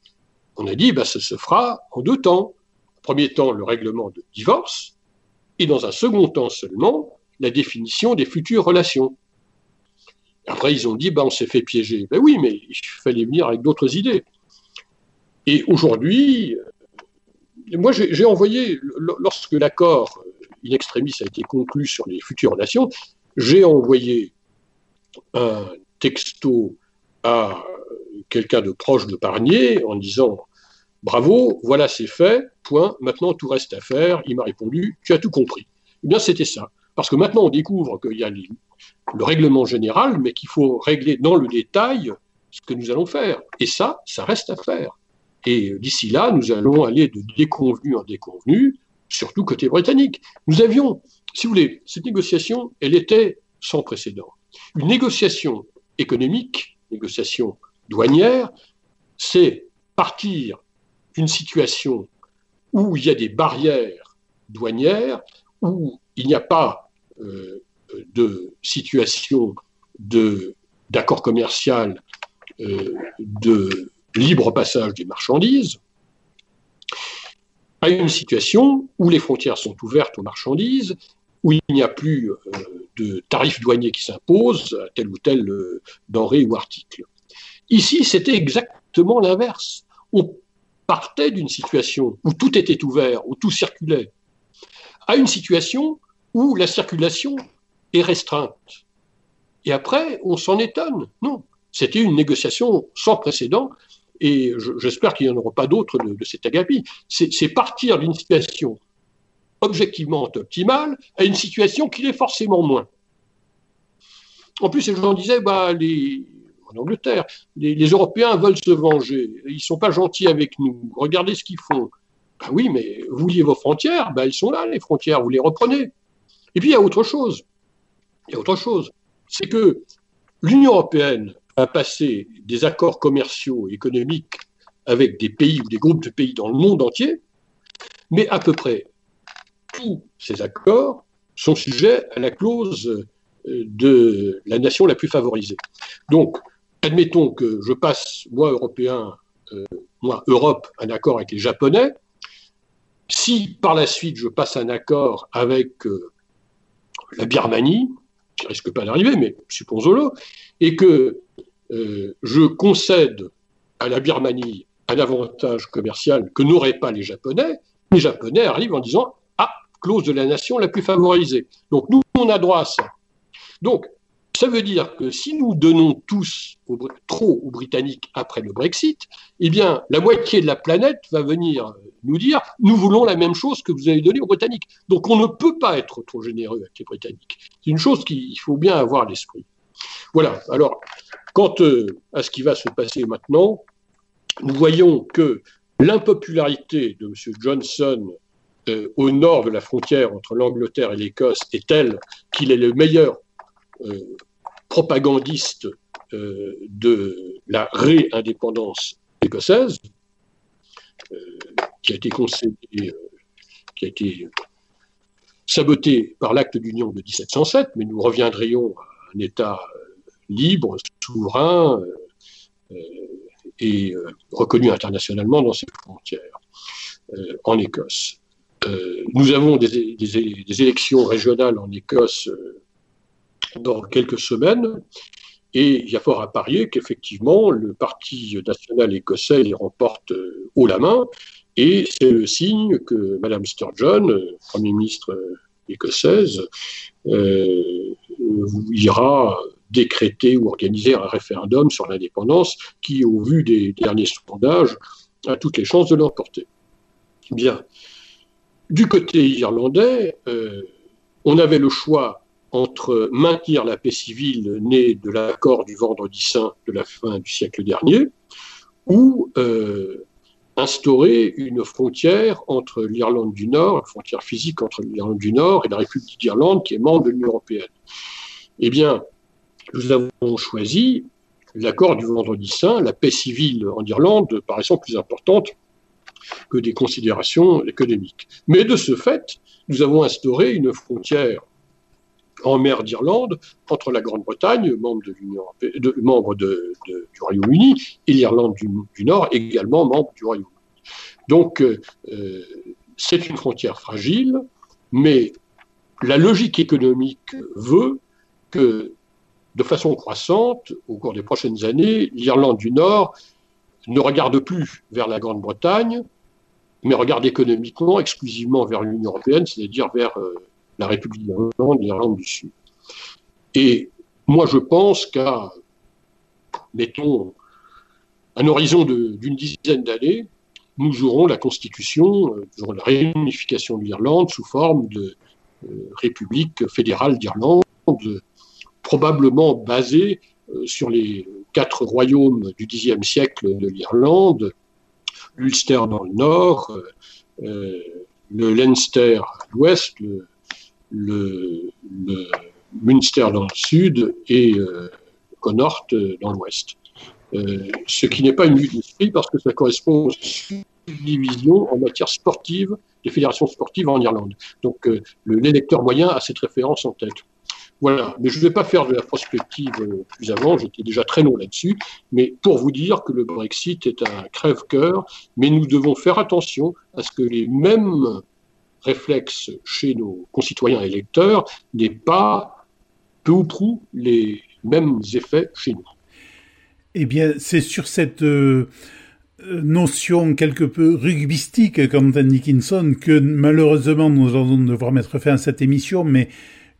on a dit, bah, ça se fera en deux temps. Premier temps, le règlement de divorce, et dans un second temps seulement, la définition des futures relations. Après, ils ont dit, bah, on s'est fait piéger. Ben oui, mais il fallait venir avec d'autres idées. Et aujourd'hui, moi, j'ai envoyé, lorsque l'accord in extremis a été conclu sur les futures relations, j'ai envoyé un texto à quelqu'un de proche de Parnier en disant Bravo, voilà c'est fait, point, maintenant tout reste à faire. Il m'a répondu Tu as tout compris. Eh bien, c'était ça. Parce que maintenant, on découvre qu'il y a le règlement général, mais qu'il faut régler dans le détail ce que nous allons faire. Et ça, ça reste à faire. Et d'ici là, nous allons aller de déconvenu en déconvenu, surtout côté britannique. Nous avions, si vous voulez, cette négociation, elle était sans précédent. Une négociation économique, négociation douanière, c'est partir d'une situation où il y a des barrières douanières, où il n'y a pas euh, de situation d'accord commercial euh, de libre passage des marchandises, à une situation où les frontières sont ouvertes aux marchandises, où il n'y a plus euh, de tarifs douaniers qui s'imposent à tel ou tel denrée ou article. Ici, c'était exactement l'inverse. On partait d'une situation où tout était ouvert, où tout circulait, à une situation où la circulation est restreinte. Et après, on s'en étonne. Non, c'était une négociation sans précédent, et j'espère qu'il n'y en aura pas d'autres de, cet agapi. C'est partir d'une situation objectivement optimale à une situation qui l'est forcément moins. En plus, les gens disaient, bah, les, en Angleterre. Les, Européens veulent se venger. Ils ne sont pas gentils avec nous. Regardez ce qu'ils font. Ben oui, mais vous liez vos frontières, ben ils sont là, les frontières, vous les reprenez. Et puis il y a autre chose. Il y a autre chose. C'est que l'Union européenne a passé des accords commerciaux et économiques avec des pays ou des groupes de pays dans le monde entier, mais à peu près tous ces accords sont sujets à la clause euh, de la nation la plus favorisée. Donc, admettons que je passe, moi, Européen, euh, moi, Europe, un accord avec les Japonais. Si par la suite je passe un accord avec euh, la Birmanie, qui risque pas d'arriver, mais supposons-le, et que euh, je concède à la Birmanie un avantage commercial que n'auraient pas les Japonais, les Japonais arrivent en disant Ah, clause de la nation la plus favorisée. Donc nous, on a droit à ça. Donc, ça veut dire que si nous donnons tous trop aux Britanniques après le Brexit, eh bien, la moitié de la planète va venir nous dire nous voulons la même chose que vous avez donné aux Britanniques. Donc, on ne peut pas être trop généreux avec les Britanniques. C'est une chose qu'il faut bien avoir à l'esprit. Voilà. Alors, quant euh, à ce qui va se passer maintenant, nous voyons que l'impopularité de M. Johnson euh, au nord de la frontière entre l'Angleterre et l'Écosse est telle qu'il est le meilleur euh, propagandiste de la réindépendance écossaise, qui a été concédée, qui a été sabotée par l'acte d'union de 1707, mais nous reviendrions à un État libre, souverain et reconnu internationalement dans ses frontières, en Écosse. nous avons des, élections régionales en Écosse dans quelques semaines. Et il y a fort à parier qu'effectivement, le Parti national écossais les remporte euh, haut la main. Et c'est le signe que Mme Sturgeon, euh, Premier ministre euh, écossaise, euh, ira décréter ou organiser un référendum sur l'indépendance qui, au vu des derniers sondages, a toutes les chances de l'emporter. Bien. Du côté irlandais, euh, on avait le choix entre maintenir la paix civile née de l'accord du Vendredi Saint de la fin du siècle dernier, ou euh, instaurer une frontière entre l'Irlande du Nord, une frontière physique entre l'Irlande du Nord et la République d'Irlande qui est membre de l'Union européenne. Eh bien, nous avons choisi l'accord du vendredi saint, la paix civile en Irlande paraissant plus importante que des considérations économiques. Mais de ce fait, nous avons instauré une frontière en mer d'Irlande entre la Grande-Bretagne, membre, du Royaume-Uni, et l'Irlande du, Nord, également membre du Royaume-Uni. Donc, euh, c'est une frontière fragile, mais la logique économique veut que, de façon croissante, au cours des prochaines années, l'Irlande du Nord ne regarde plus vers la Grande-Bretagne, mais regarde économiquement exclusivement vers l'Union européenne, c'est-à-dire vers euh, la République d'Irlande, l'Irlande du Sud. Et moi, je pense qu'à, mettons, un horizon d'une dizaine d'années, nous aurons la constitution, euh, nous aurons la réunification de l'Irlande sous forme de euh, République fédérale d'Irlande, probablement basée sur les quatre royaumes du Xe siècle de l'Irlande, l'Ulster dans le nord, le Leinster à l'ouest, le, Munster dans le sud et euh, Connacht dans l'ouest. Euh, ce qui n'est pas une vue d'esprit parce que ça correspond aux subdivisions en matière sportive des fédérations sportives en Irlande. Donc euh, l'électeur moyen a cette référence en tête. Voilà, mais je ne vais pas faire de la prospective euh, plus avant, j'étais déjà très long là-dessus, mais pour vous dire que le Brexit est un crève-cœur, mais nous devons faire attention à ce que les mêmes réflexe chez nos concitoyens électeurs n'est pas peu ou prou les mêmes effets chez nous. Eh bien, c'est sur cette euh, notion quelque peu rugbystique, Quentin Dickinson, que malheureusement nous allons devoir mettre fin à cette émission, mais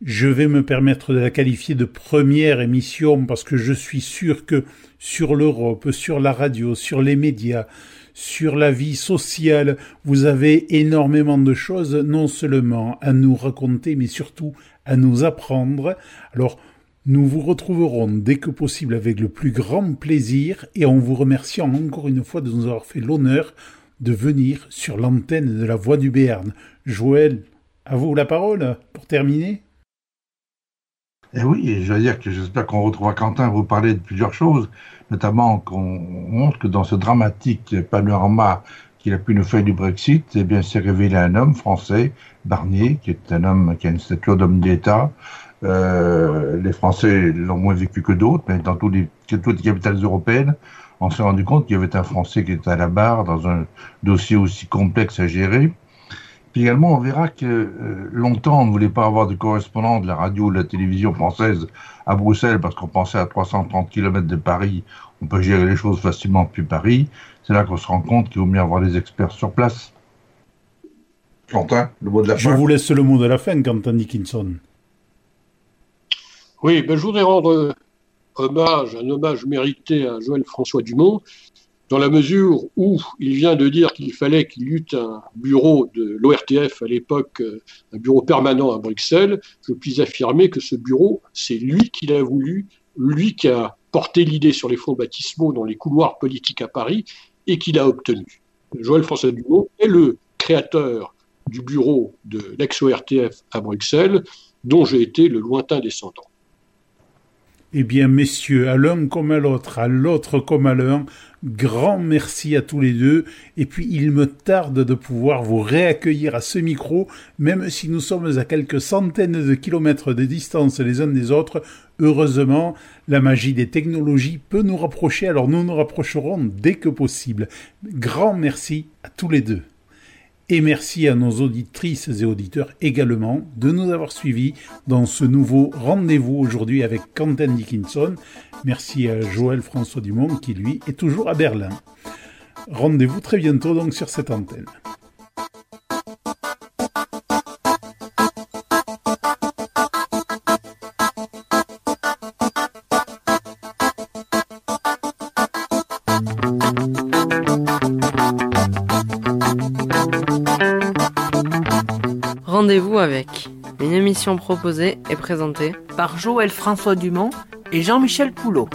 je vais me permettre de la qualifier de première émission parce que je suis sûr que sur l'Europe, sur la radio, sur les médias, sur la vie sociale. Vous avez énormément de choses, non seulement à nous raconter, mais surtout à nous apprendre. Alors, nous vous retrouverons dès que possible avec le plus grand plaisir et en vous remerciant encore une fois de nous avoir fait l'honneur de venir sur l'antenne de la Voix du Béarn. Joël, à vous la parole pour terminer. Eh oui, je veux dire que j'espère qu'on retrouvera Quentin vous parler de plusieurs choses, notamment qu'on montre que dans ce dramatique panorama qu'il a pu nous faire du Brexit, eh bien, s'est révélé un homme français, Barnier, qui est un homme qui a une stature d'homme d'État. Euh, les Français l'ont moins vécu que d'autres, mais dans toutes les, toutes les capitales européennes, on s'est rendu compte qu'il y avait un Français qui était à la barre dans un dossier aussi complexe à gérer. Puis également, on verra que euh, longtemps, on ne voulait pas avoir de correspondant de la radio ou de la télévision française à Bruxelles parce qu'on pensait à 330 km de Paris, on peut gérer les choses facilement depuis Paris. C'est là qu'on se rend compte qu'il vaut mieux avoir des experts sur place. Quentin, le mot de la fin. Je vous laisse le mot de la fin, Quentin Dickinson. Oui, ben, je voudrais rendre hommage, un hommage mérité à Joël François Dumont, dans la mesure où il vient de dire qu'il fallait qu'il y eût un bureau de l'ORTF à l'époque, euh, un bureau permanent à Bruxelles, je puis affirmer que ce bureau, c'est lui qui l'a voulu, lui qui a porté l'idée sur les fonds baptismaux dans les couloirs politiques à Paris et qui l'a obtenu. Joël François Dumont est le créateur du bureau de l'ex-ORTF à Bruxelles, dont j'ai été le lointain descendant. Eh bien, messieurs, à l'un comme à l'autre, à l'autre comme à l'un, grand merci à tous les deux. Et puis, il me tarde de pouvoir vous réaccueillir à ce micro, même si nous sommes à quelques centaines de kilomètres de distance les uns des autres. Heureusement, la magie des technologies peut nous rapprocher, alors nous nous rapprocherons dès que possible. Grand merci à tous les deux. Et merci à nos auditrices et auditeurs également de nous avoir suivis dans ce nouveau rendez-vous aujourd'hui avec Quentin Dickinson. Merci à Joël François Dumont qui lui est toujours à Berlin. Rendez-vous très bientôt donc sur cette antenne. Avec, une émission proposée et présentée par Joël François Dumont et Jean-Michel Poulot.